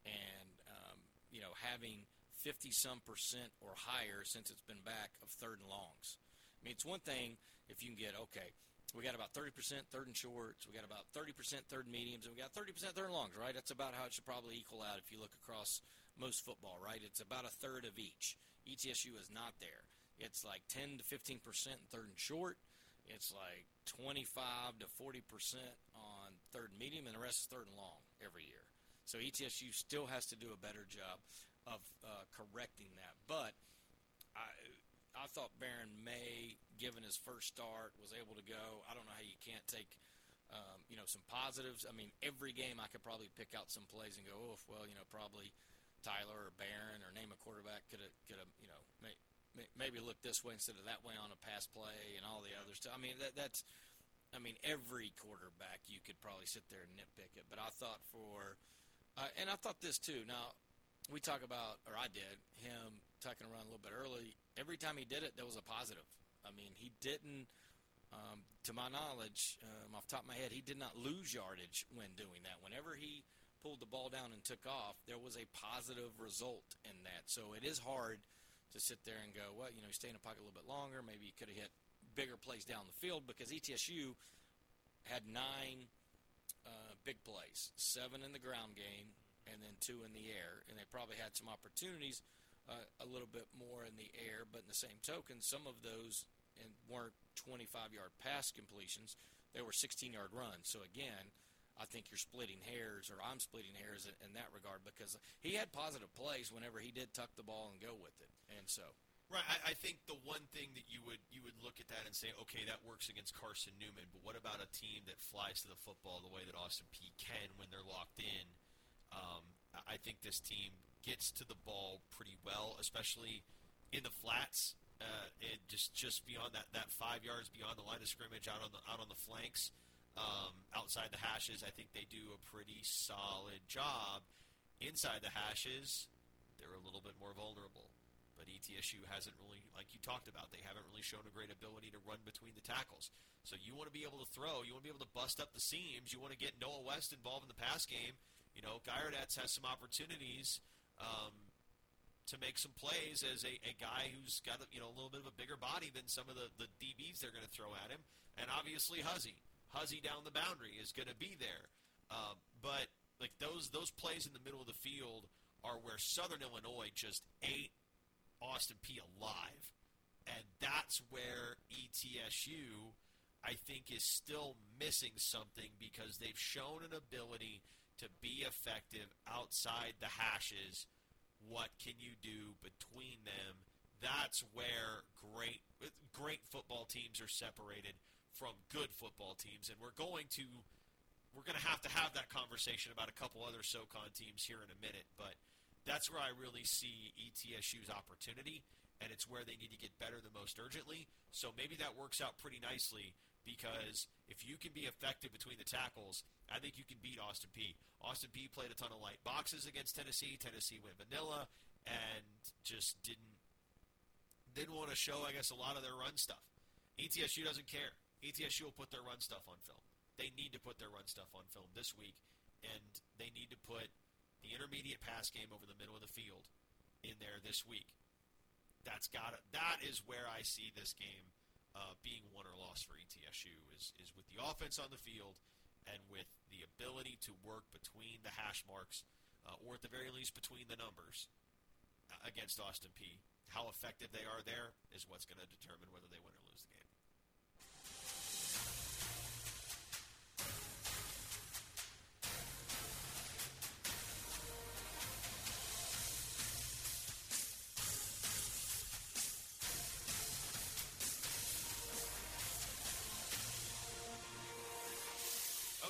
and um, you know having fifty some percent or higher since it's been back of third and longs. I mean, it's one thing if you can get okay. We got about 30% third and shorts. We got about 30% third and mediums, and we got 30% third and longs, right? That's about how it should probably equal out if you look across most football, right? It's about a third of each. ETSU is not there. It's like 10 to 15% in third and short. It's like 25 to 40% on third and medium, and the rest is third and long every year. So ETSU still has to do a better job of uh, correcting that. But I, I thought Baron May, given his first start, was able to go. I don't know how you can't take, um, you know, some positives. I mean, every game I could probably pick out some plays and go, oh, well, you know, probably Tyler or Baron or name a quarterback could have, could have, you know, may, may, maybe look this way instead of that way on a pass play and all the other stuff. I mean, that, that's, I mean, every quarterback you could probably sit there and nitpick it. But I thought for, uh, and I thought this too. Now, we talk about, or I did, him tucking around a little bit early. Every time he did it, there was a positive. I mean, he didn't, um, to my knowledge, um, off the top of my head, he did not lose yardage when doing that. Whenever he pulled the ball down and took off, there was a positive result in that. So it is hard to sit there and go, well, you know, stay in the pocket a little bit longer. Maybe you could have hit bigger plays down the field because ETSU had nine uh, big plays, seven in the ground game, and then two in the air. And they probably had some opportunities uh, a little bit more in the air, but in the same token, some of those and weren't 25 yard pass completions. They were 16 yard runs. So again, I think you're splitting hairs, or I'm splitting hairs in, that regard because he had positive plays whenever he did tuck the ball and go with it. And so, Right. I, I think the one thing that you would you would look at that and say, okay, that works against Carson Newman, but what about a team that flies to the football the way that Austin Peay can when they're locked in? Um, I think this team gets to the ball pretty well, especially in the flats. Uh, it just just beyond that, that five yards beyond the line of scrimmage, out on the out on the flanks, um, outside the hashes. I think they do a pretty solid job. Inside the hashes, they're a little bit more vulnerable. But ETSU hasn't really, like you talked about, they haven't really shown a great ability to run between the tackles. So you want to be able to throw, you want to be able to bust up the seams, you want to get Noah West involved in the pass game. You know, Gyrodats has some opportunities um, to make some plays as a, a guy who's got a, you know a little bit of a bigger body than some of the, the DBs they're going to throw at him, and obviously Huzzie, Huzzie down the boundary is going to be there. Uh, but like those those plays in the middle of the field are where Southern Illinois just ate Austin Peay alive. And that's where ETSU, I think, is still missing something because they've shown an ability to be effective outside the hashes. What can you do between them? That's where great great football teams are separated from good football teams, and we're going to we're going to have to have that conversation about a couple other SoCon teams here in a minute, but that's where I really see ETSU's opportunity, and it's where they need to get better the most urgently. So maybe that works out pretty nicely because if you can be effective between the tackles, I think you can beat Austin Peay. Austin Peay played a ton of light boxes against Tennessee. Tennessee went vanilla and just didn't didn't want to show, I guess, a lot of their run stuff. ETSU doesn't care. ETSU will put their run stuff on film. They need to put their run stuff on film this week, and they need to put the intermediate pass game over the middle of the field in there this week. That's got that is where I see this game uh, being won or lost for ETSU is is with the offense on the field and with the ability to work between the hash marks uh, or at the very least between the numbers uh, against Austin Peay. How effective they are there is what's going to determine whether they win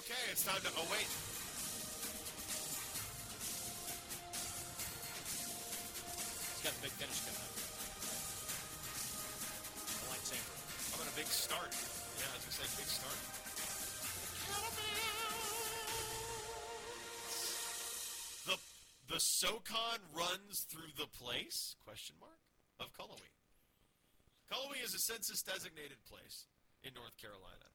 Okay, it's time to. Oh wait. He's got a Big finish coming up. I like Samford. How about a big start? Yeah, I was gonna say big start. The the SoCon runs through the place? Question mark of Cullowhee. Cullowhee is a census designated place in North Carolina,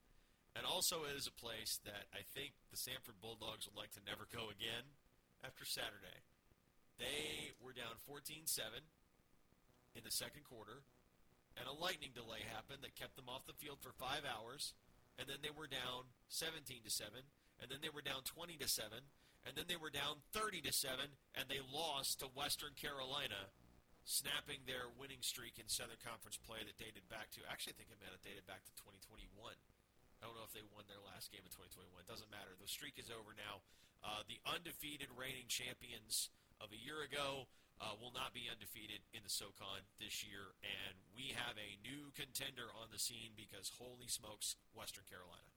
and also is a place that I think the Samford Bulldogs would like to never go again after Saturday. They were down 14-7 in the second quarter and a lightning delay happened that kept them off the field for five hours, and then they were down 17 to seven, and then they were down 20 to seven, and then they were down 30 to seven, and they lost to Western Carolina, snapping their winning streak in Southern Conference play that dated back to actually I think it might have dated back to 2021. I don't know if they won their last game in 2021. It doesn't matter. The streak is over now. Uh, the undefeated reigning champions of a year ago uh, will not be undefeated in the SoCon this year, and we have a new contender on the scene because holy smokes, Western Carolina.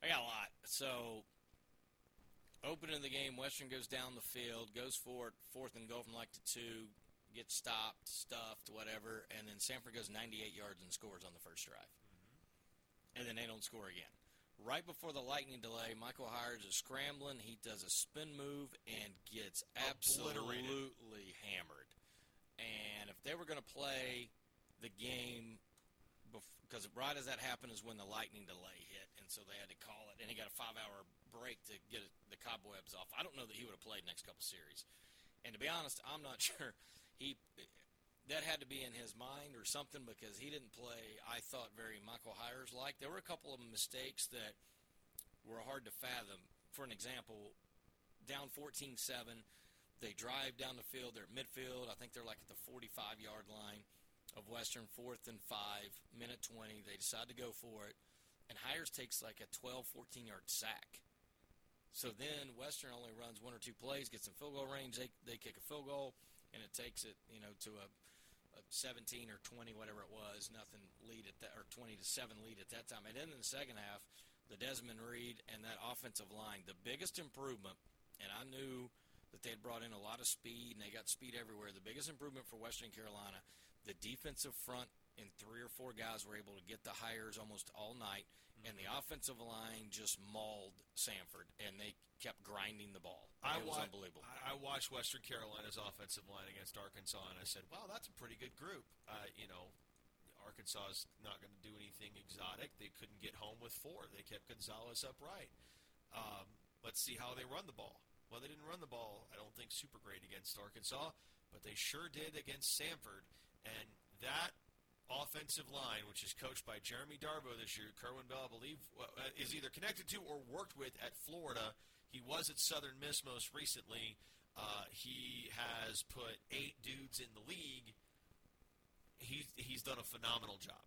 I got a lot. So, opening the game, Western goes down the field, goes for it, fourth and goal from like to two, gets stopped, stuffed, whatever, and then Samford goes 98 yards and scores on the first drive. And then they don't score again. Right before the lightning delay, Michael Hiers is scrambling. He does a spin move and gets absolutely hammered. And if they were going to play the game, because right as that happened is when the lightning delay hit, and so they had to call it, and he got a five-hour break to get the cobwebs off. I don't know that he would have played next couple series. And to be honest, I'm not sure he that had to be in his mind or something because he didn't play. I thought very Michael Hiers like. There were a couple of mistakes that were hard to fathom. For an example, down 14-7, they drive down the field. They're at midfield. I think they're like at the 45-yard line of Western, fourth and five, minute 20. They decide to go for it, and Hiers takes like a 12, 14-yard sack. So then Western only runs one or two plays, gets in field goal range. They they kick a field goal, and it takes it you know to a 17 or 20 whatever it was, nothing lead at that or 20 to seven lead at that time. And then in the second half, the Desmond Reed and that offensive line, the biggest improvement. And I knew that they had brought in a lot of speed and they got speed everywhere. The biggest improvement for Western Carolina, the defensive front and three or four guys were able to get the Hiers almost all night, and the offensive line just mauled Samford, and they kept grinding the ball. I it was wa- unbelievable. I, I watched Western Carolina's offensive line against Arkansas, and I said, "Wow, that's a pretty good group." Uh, you know, Arkansas is not going to do anything exotic. They couldn't get home with four. They kept Gonzales upright. Um, let's see how they run the ball. Well, they didn't run the ball. I don't think super great against Arkansas, but they sure did against Samford. And that offensive line, which is coached by Jeremy Darveau this year, Kerwin Bell, I believe, uh, is either connected to or worked with at Florida. He was at Southern Miss most recently. Uh, he has put eight dudes in the league. He's he's done a phenomenal job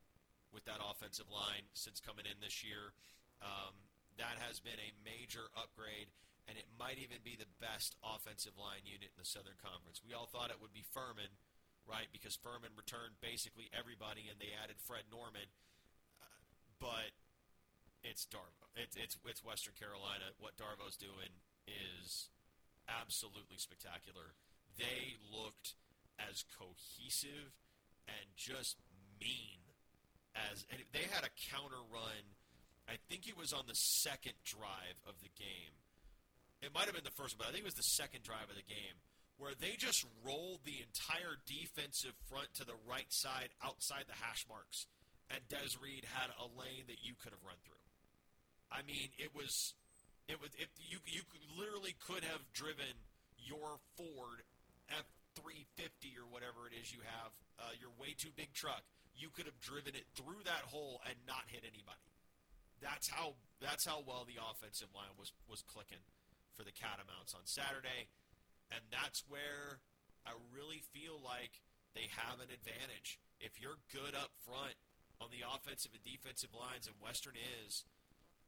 with that offensive line since coming in this year. Um, that has been a major upgrade, and it might even be the best offensive line unit in the Southern Conference. We all thought it would be Furman, right? Because Furman returned basically everybody, and they added Fred Norman. Uh, but it's Darveau. It's it's it's Western Carolina. What Darveau's doing is absolutely spectacular. They looked as cohesive and just mean as and they had a counter run. I think it was on the second drive of the game. It might have been the first but I think it was the second drive of the game where they just rolled the entire defensive front to the right side outside the hash marks, and Des Reed had a lane that you could have run through. I mean, it was, it was, if you you literally could have driven your Ford F three fifty or whatever it is you have, uh, your way too big truck. You could have driven it through that hole and not hit anybody. That's how that's how well the offensive line was was clicking for the Catamounts on Saturday, and that's where I really feel like they have an advantage. If you're good up front on the offensive and defensive lines, and Western is,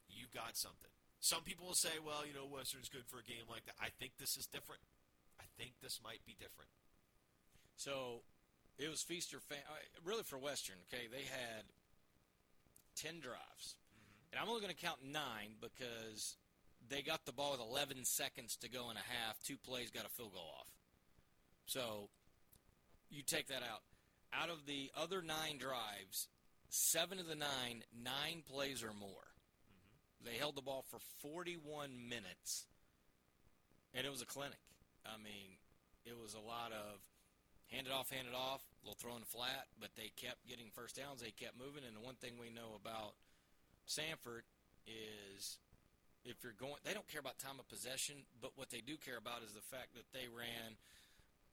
you've got something. Some people will say, well, you know, Western's good for a game like that. I think this is different. I think this might be different. So it was feast or fan. uh, Really for Western, okay, they had ten drives, and I'm only going to count nine because they got the ball with 11 seconds to go in a half. Two plays got a field goal off. So you take that out. Out of the other nine drives, seven of the nine, nine plays or more. Mm-hmm. They held the ball for 41 minutes, and it was a clinic. I mean, it was a lot of hand it off, hand it off, a little throwing flat, but they kept getting first downs. They kept moving, and the one thing we know about Samford is if you're going, they don't care about time of possession, but what they do care about is the fact that they ran,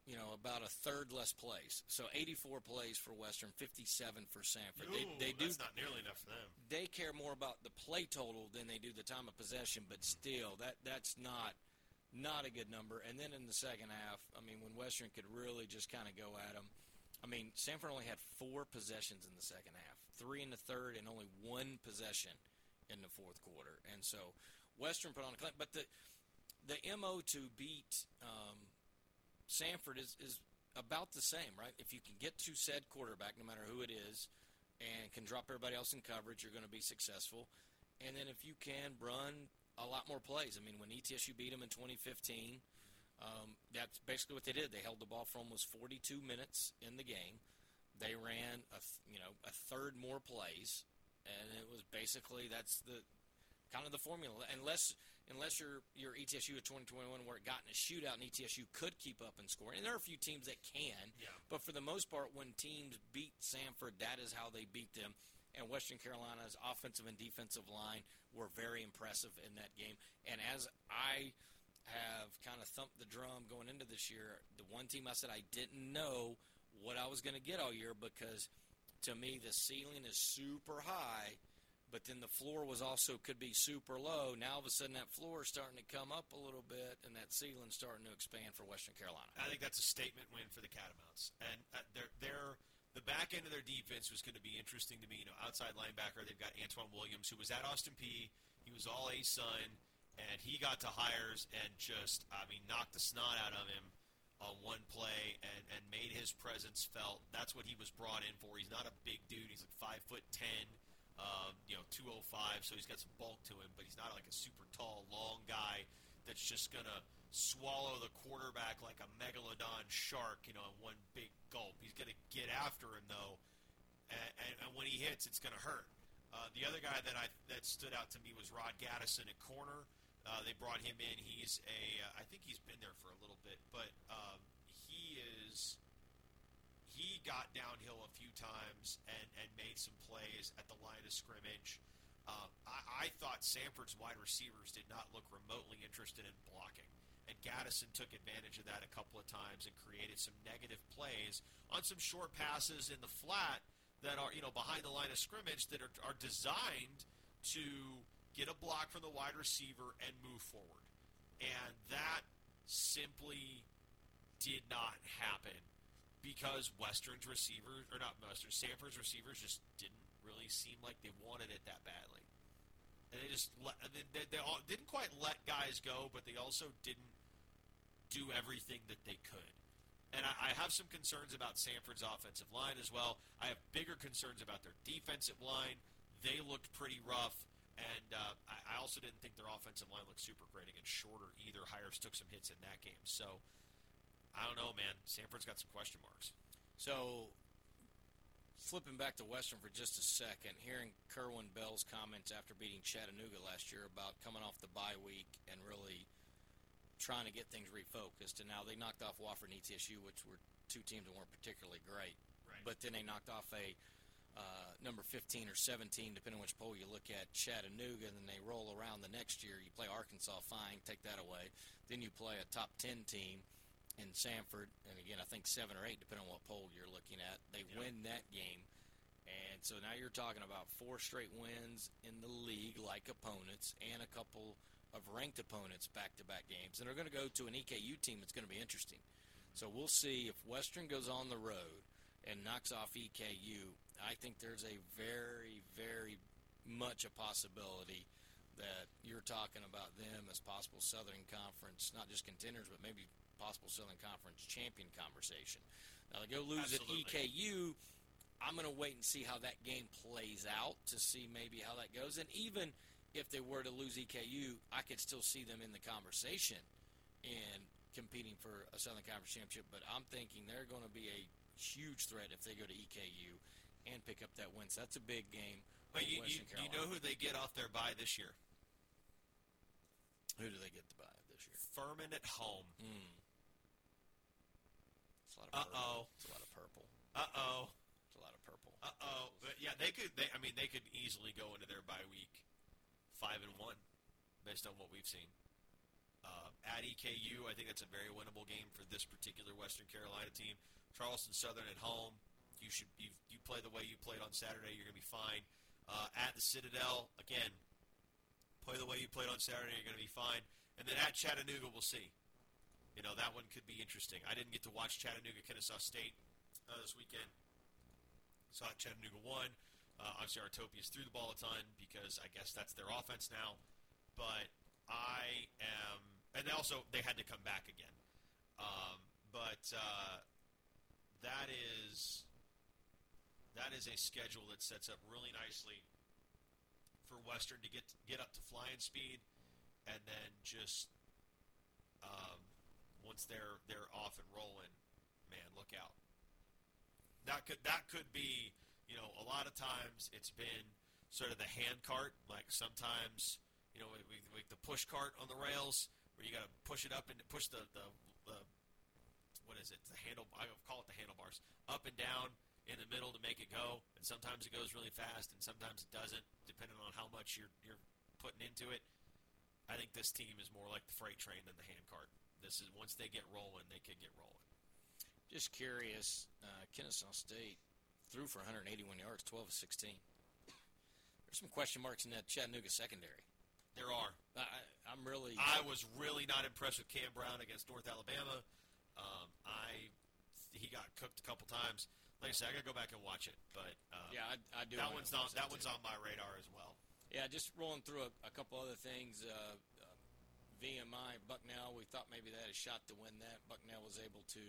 you know, about a third less plays. So 84 plays for Western, 57 for Samford. they, Ooh, they do that's not nearly enough for them. they care more about the play total than they do the time of possession. But still, that that's not not a good number. And then in the second half, I mean, when Western could really just kind of go at them. I mean, Samford only had four possessions in the second half, three in the third, and only one possession in the fourth quarter. And so Western put on a clinic. But the the mo to beat um, Samford is is about the same, right? If you can get to said quarterback, no matter who it is, and can drop everybody else in coverage, you're going to be successful. And then if you can run a lot more plays. I mean, when ETSU beat them in 2015, um, that's basically what they did. They held the ball for almost 42 minutes in the game. They ran a you know a third more plays, and it was basically that's the kind of the formula. Unless unless you're you're E ETSU at 2021 where it got in a shootout and ETSU could keep up and score. And there are a few teams that can, Yeah. but for the most part, when teams beat Samford, that is how they beat them. And Western Carolina's offensive and defensive line were very impressive in that game. And as I have kind of thumped the drum going into this year, the one team I said I didn't know what I was going to get all year because to me the ceiling is super high, but then the floor was also could be super low. Now all of a sudden that floor is starting to come up a little bit, and that ceiling starting to expand for Western Carolina. I think that's a statement win for the Catamounts. And uh, they're, they're, the back end of their defense was going to be interesting to me. You know, outside linebacker, they've got Antoine Williams, who was at Austin Peay. He was all ASUN, and he got to Hiers and just, I mean, knocked the snot out of him on one play and, and made his presence felt. That's what he was brought in for. He's not a big dude. He's like five foot ten, um, you know, two oh five. So he's got some bulk to him, but he's not like a super tall, long guy that's just gonna swallow the quarterback like a megalodon shark, you know, in one big gulp. He's gonna get after him though, and, and, and when he hits, it's gonna hurt. Uh, the other guy that I that stood out to me was Rod Gaddison at corner. Uh, they brought him in. He's a, uh, I think he's been there for a little bit, but um, he is. He got downhill a few times and, and made some plays at the line of scrimmage. Um, I, I thought Samford's wide receivers did not look remotely interested in blocking. And Gaddison took advantage of that a couple of times and created some negative plays on some short passes in the flat that are, you know, behind the line of scrimmage that are, are designed to get a block from the wide receiver and move forward. And that simply did not happen because Western's receivers, or not Western, Samford's receivers just didn't really seem like they wanted it that badly. And they just let, they, they, they all, didn't quite let guys go, but they also didn't do everything that they could. And I, I have some concerns about Samford's offensive line as well. I have bigger concerns about their defensive line. They looked pretty rough. And uh, I, I also didn't think their offensive line looked super great against Shorter either. Hiers took some hits in that game. So, I don't know, man. Samford's got some question marks. So, flipping back to Western for just a second, hearing Kerwin Bell's comments after beating Chattanooga last year about coming off the bye week and really trying to get things refocused. And now they knocked off Wofford and ETSU, which were two teams that weren't particularly great. Right. But then they knocked off a uh, number 15 or 17, depending on which poll you look at, Chattanooga, and then they roll around the next year. You play Arkansas, fine, take that away. Then you play a top 10 team in Samford, and again, I think seven or eight, depending on what poll you're looking at. They Yeah. win that game, and so now you're talking about four straight wins in the league, like opponents, and a couple of ranked opponents back-to-back games, and they're going to go to an EKU team that's going to be interesting. So we'll see if Western goes on the road and knocks off EKU. I think there's a very, very much a possibility that you're talking about them as possible Southern Conference, not just contenders, but maybe possible Southern Conference champion conversation. Now they go lose Absolutely. at EKU. I'm going to wait and see how that game plays out to see maybe how that goes. And even if they were to lose EKU, I could still see them in the conversation and competing for a Southern Conference championship. But I'm thinking they're going to be a huge threat if they go to EKU and pick up that win. So that's a big game. But you, you, you know who they get off their bye this year? who do they get to buy this year? Furman at home. Hmm. It's a lot of purple. Uh-oh. It's a lot of purple. Uh oh. It's a lot of purple. Uh oh. But yeah, they could. They, I mean, they could easily go into their bye week five and one, based on what we've seen. Uh, at EKU, I think that's a very winnable game for this particular Western Carolina team. Charleston Southern at home. You should you, you play the way you played on Saturday. You're going to be fine. Uh, at the Citadel again. Play the way you played on Saturday. You're going to be fine. And then at Chattanooga, we'll see. You know that one could be interesting. I didn't get to watch Chattanooga Kennesaw State uh, this weekend. Saw Chattanooga won. Uh, obviously, Artopoeus threw the ball a ton because I guess that's their offense now. But I am, and also they had to come back again. Um, but uh, that is that is a schedule that sets up really nicely for Western to get get up to flying speed, and then just um, once they're they're off and rolling, man, look out. That could that could be you know a lot of times it's been sort of the hand cart like sometimes you know we, we, the push cart on the rails where you got to push it up and push the, the the what is it the handle I call it the handlebars up and down in the middle to make it go and sometimes it goes really fast and sometimes it doesn't depending on how much you're you're putting into it. I think this team is more like the freight train than the hand cart. This is once they get rolling, they could get rolling. Just curious, uh, Kennesaw State threw for 181 yards, 12 of 16. There's some question marks in that Chattanooga secondary. There are. I, I'm really. I was really not impressed with Cam Brown against North Alabama. Um, I he got cooked a couple times. Like I said, I gotta go back and watch it, but um, yeah, I, I do. that one's on that too. one's on my radar as well. Yeah, just rolling through a, a couple other things. Uh, VMI Bucknell, we thought maybe they had a shot to win that. Bucknell was able to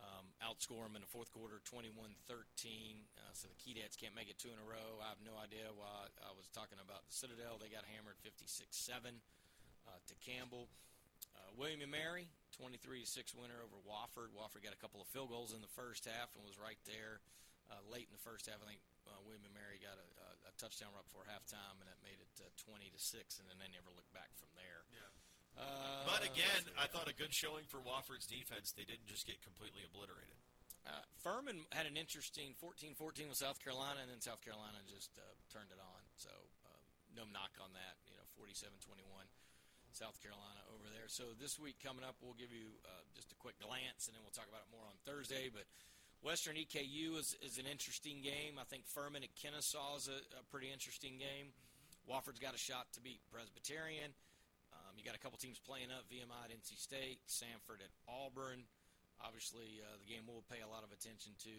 um, outscore them in the fourth quarter, 21-13. Uh, so the Keydets can't make it two in a row. I have no idea why. I was talking about the Citadel. They got hammered 56-7 uh, to Campbell. Uh, William and Mary, 23-6 winner over Wofford. Wofford got a couple of field goals in the first half and was right there uh, late in the first half. I think uh, William and Mary got a, a, a touchdown right before halftime, and that made it uh, 20 to six, and then they never looked back from there. Yeah. Uh, But again. I thought a good showing for Wofford's defense. They didn't just get completely obliterated. Uh, Furman had an interesting 14-14 with South Carolina, and then South Carolina just uh, turned it on. So uh, no knock on that. You know, 47-21, South Carolina over there. So this week coming up, we'll give you uh, just a quick glance, and then we'll talk about it more on Thursday. But Western EKU is, is an interesting game. I think Furman at Kennesaw is a, a pretty interesting game. Wofford's got a shot to beat Presbyterian. Um, you got a couple teams playing up: VMI at NC State, Samford at Auburn. Obviously, uh, the game we'll pay a lot of attention to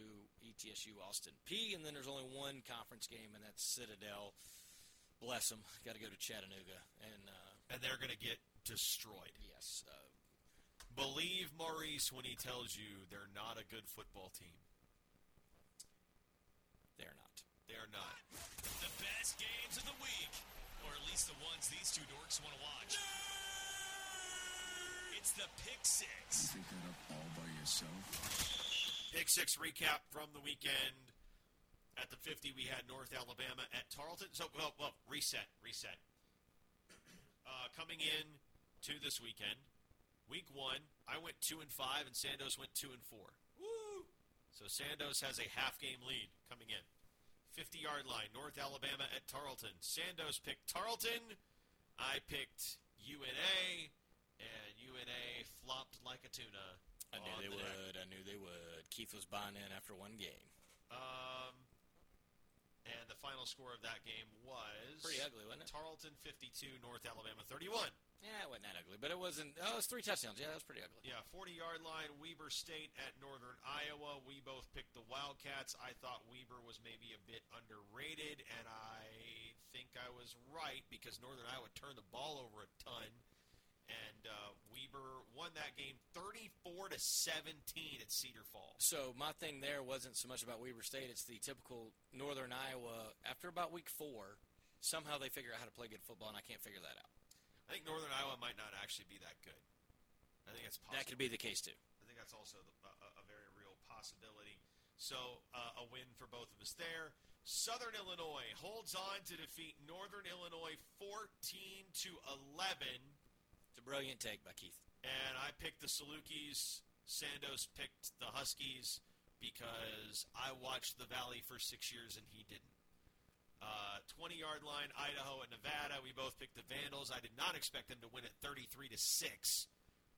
ETSU Austin P, and then there's only one conference game, and that's Citadel. Bless them. Got to go to Chattanooga, and uh, And they're going to get destroyed. yes, uh, Believe Maurice when he tells you they're not a good football team. they're not. They are not. The best games of the week, or at least the ones these two dorks want to watch. It's the Pick Six. Pick that up all by yourself? Pick Six recap from the weekend. At the 50, we had North Alabama at Tarleton. So, well, well reset, reset. Uh, coming in to this weekend, week one, I went two and five, and Sandos went two and four. Woo! So Sandos has a half game lead coming in. 50 yard line, North Alabama at Tarleton. Sandos picked Tarleton. I picked UNA, and UNA flopped like a tuna. I knew they the deck. would. I knew they would. Keith was buying in after one game. Um, and the final score of that game was Pretty ugly, wasn't it? Tarleton 52, North Alabama 31. Yeah, it wasn't that ugly, but it wasn't. Oh, it was three touchdowns. Yeah, that was pretty ugly. Yeah, 40 yard line, Weber State at Northern Iowa. We both picked the Wildcats. I thought Weber was maybe a bit underrated, and I think I was right because Northern Iowa turned the ball over a ton. And uh, Weber won that game 34 to 17 at Cedar Falls. So my thing there wasn't so much about Weber State. It's the typical Northern Iowa. After about week four, somehow they figure out how to play good football, and I can't figure that out. I think Northern Iowa might not actually be that good. I think it's possible. That could be the case too. I think that's also the, a, a very real possibility. So uh, a win for both of us there. Southern Illinois holds on to defeat Northern Illinois 14 to 11. It's a brilliant take by Keith. And I picked the Salukis. Sandos picked the Huskies because I watched the Valley for six years and he didn't. Uh, 20 yard line, Idaho and Nevada. We both picked the Vandals. I did not expect them to win at 33 to 6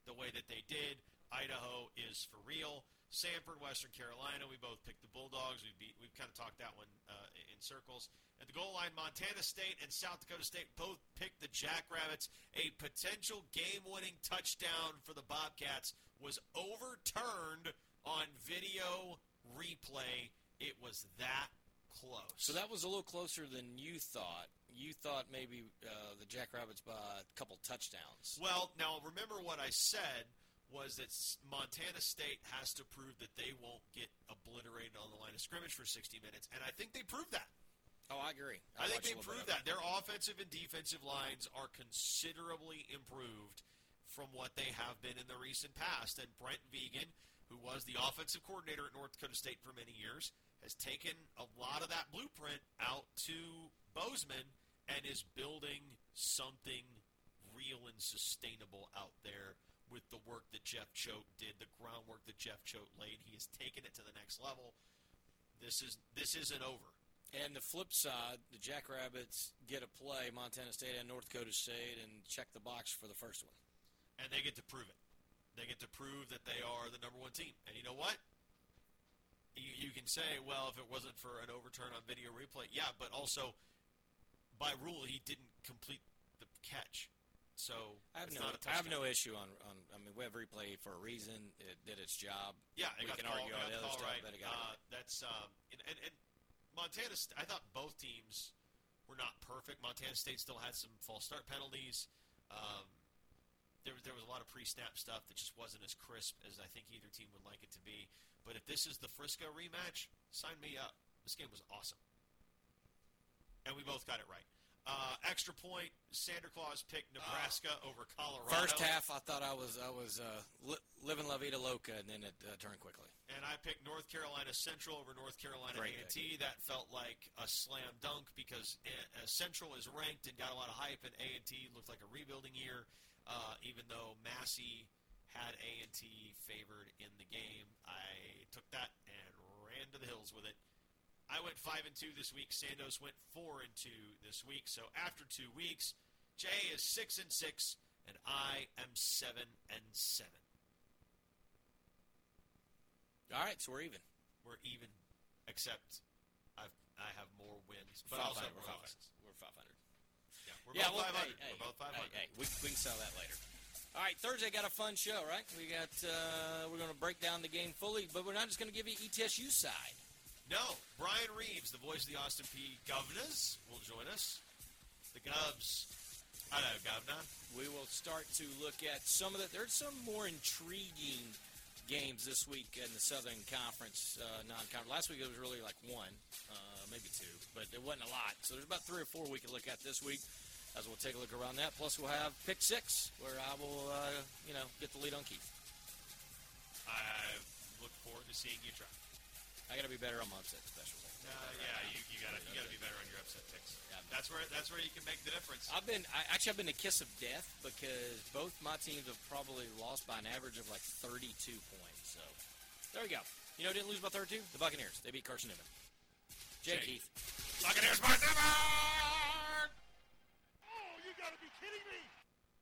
the way that they did. Idaho is for real. Samford, Western Carolina. We both picked the Bulldogs. We beat. We've kind of talked that one uh, in circles. At the goal line, Montana State and South Dakota State both picked the Jackrabbits. A potential game-winning touchdown for the Bobcats was overturned on video replay. It was that close. So that was a little closer than you thought. You thought maybe uh, the Jackrabbits by a couple touchdowns. Well, now remember what I said was that Montana State has to prove that they won't get obliterated on the line of scrimmage for 60 minutes, and I think they proved that. Oh, I agree. I, think they proved that. Their offensive and defensive lines are considerably improved from what they have been in the recent past. And Brent Vigen, who was the offensive coordinator at North Dakota State for many years, has taken a lot of that blueprint out to Bozeman and is building something real and sustainable out there with the work that Jeff Choate did, the groundwork that Jeff Choate laid. He has taken it to the next level. This is this isn't over. And the flip side, the Jackrabbits get a play, Montana State and North Dakota State, and check the box for the first one. and they get to prove it. They get to prove that they are the number one team. And you know what? You, you can say, well, if it wasn't for an overturn on video replay, yeah, but also by rule he didn't complete the catch. So I have no, not a I have no issue on, on. I mean, we have replay for a reason. It did its job. Yeah, we can call, argue on the the other stuff, right. but it got it uh, that's um, and, and, and Montana. St- I thought both teams were not perfect. Montana State still had some false start penalties. Um, there, was- there was a lot of pre-snap stuff that just wasn't as crisp as I think either team would like it to be. But if this is the Frisco rematch, sign me up. This game was awesome, and we both got it right. Uh, extra point. Santa Claus picked Nebraska over Colorado. First half, I thought I was I was uh, li- living La Vida Loca, and then it uh, turned quickly. and I picked North Carolina Central over North Carolina Great A&T. That felt like a slam dunk because uh, Central is ranked and got a lot of hype, and A&T looked like a rebuilding year. Uh, even though Massey had A&T favored in the game, I took that and ran to the hills with it. I went five and two this week. Sandos went four and two this week. So after two weeks, Jay is six and six, and I am seven and seven. All right, so we're even. we're even, except I've I have more wins, but also 500, more we're 500. losses. We're 500. Yeah, we're yeah, both well, 500. hey, hey, we're both 500. Hey, hey, we, we can sell that later. All right, Thursday got a fun show, right? We got uh, we're going to break down the game fully, but we're not just going to give you ETSU side. No, Brian Reeves, the voice of the Austin Peay Governors, will join us. The Govs. Hello, Governor. We will start to look at some of the. There's some more intriguing games this week in the Southern Conference uh, non-conference. Last week it was really like one, uh, maybe two, but it wasn't a lot. So there's about three or four we can look at this week. As we'll take a look around that. Plus we'll have pick six, where I will, uh, you know, get the lead on Keith. I look forward to seeing you try. I gotta be better on my upset specials. Uh, yeah, you, you gotta you gotta be better on your upset picks. That's where that's where you can make the difference. I've been I, actually I've been a kiss of death because both my teams have probably lost by an average of like 32 points. So there we go. You know, didn't lose by 32. The Buccaneers they beat Carson Newman. Jake Keith. Buccaneers by. Oh, you gotta be kidding me!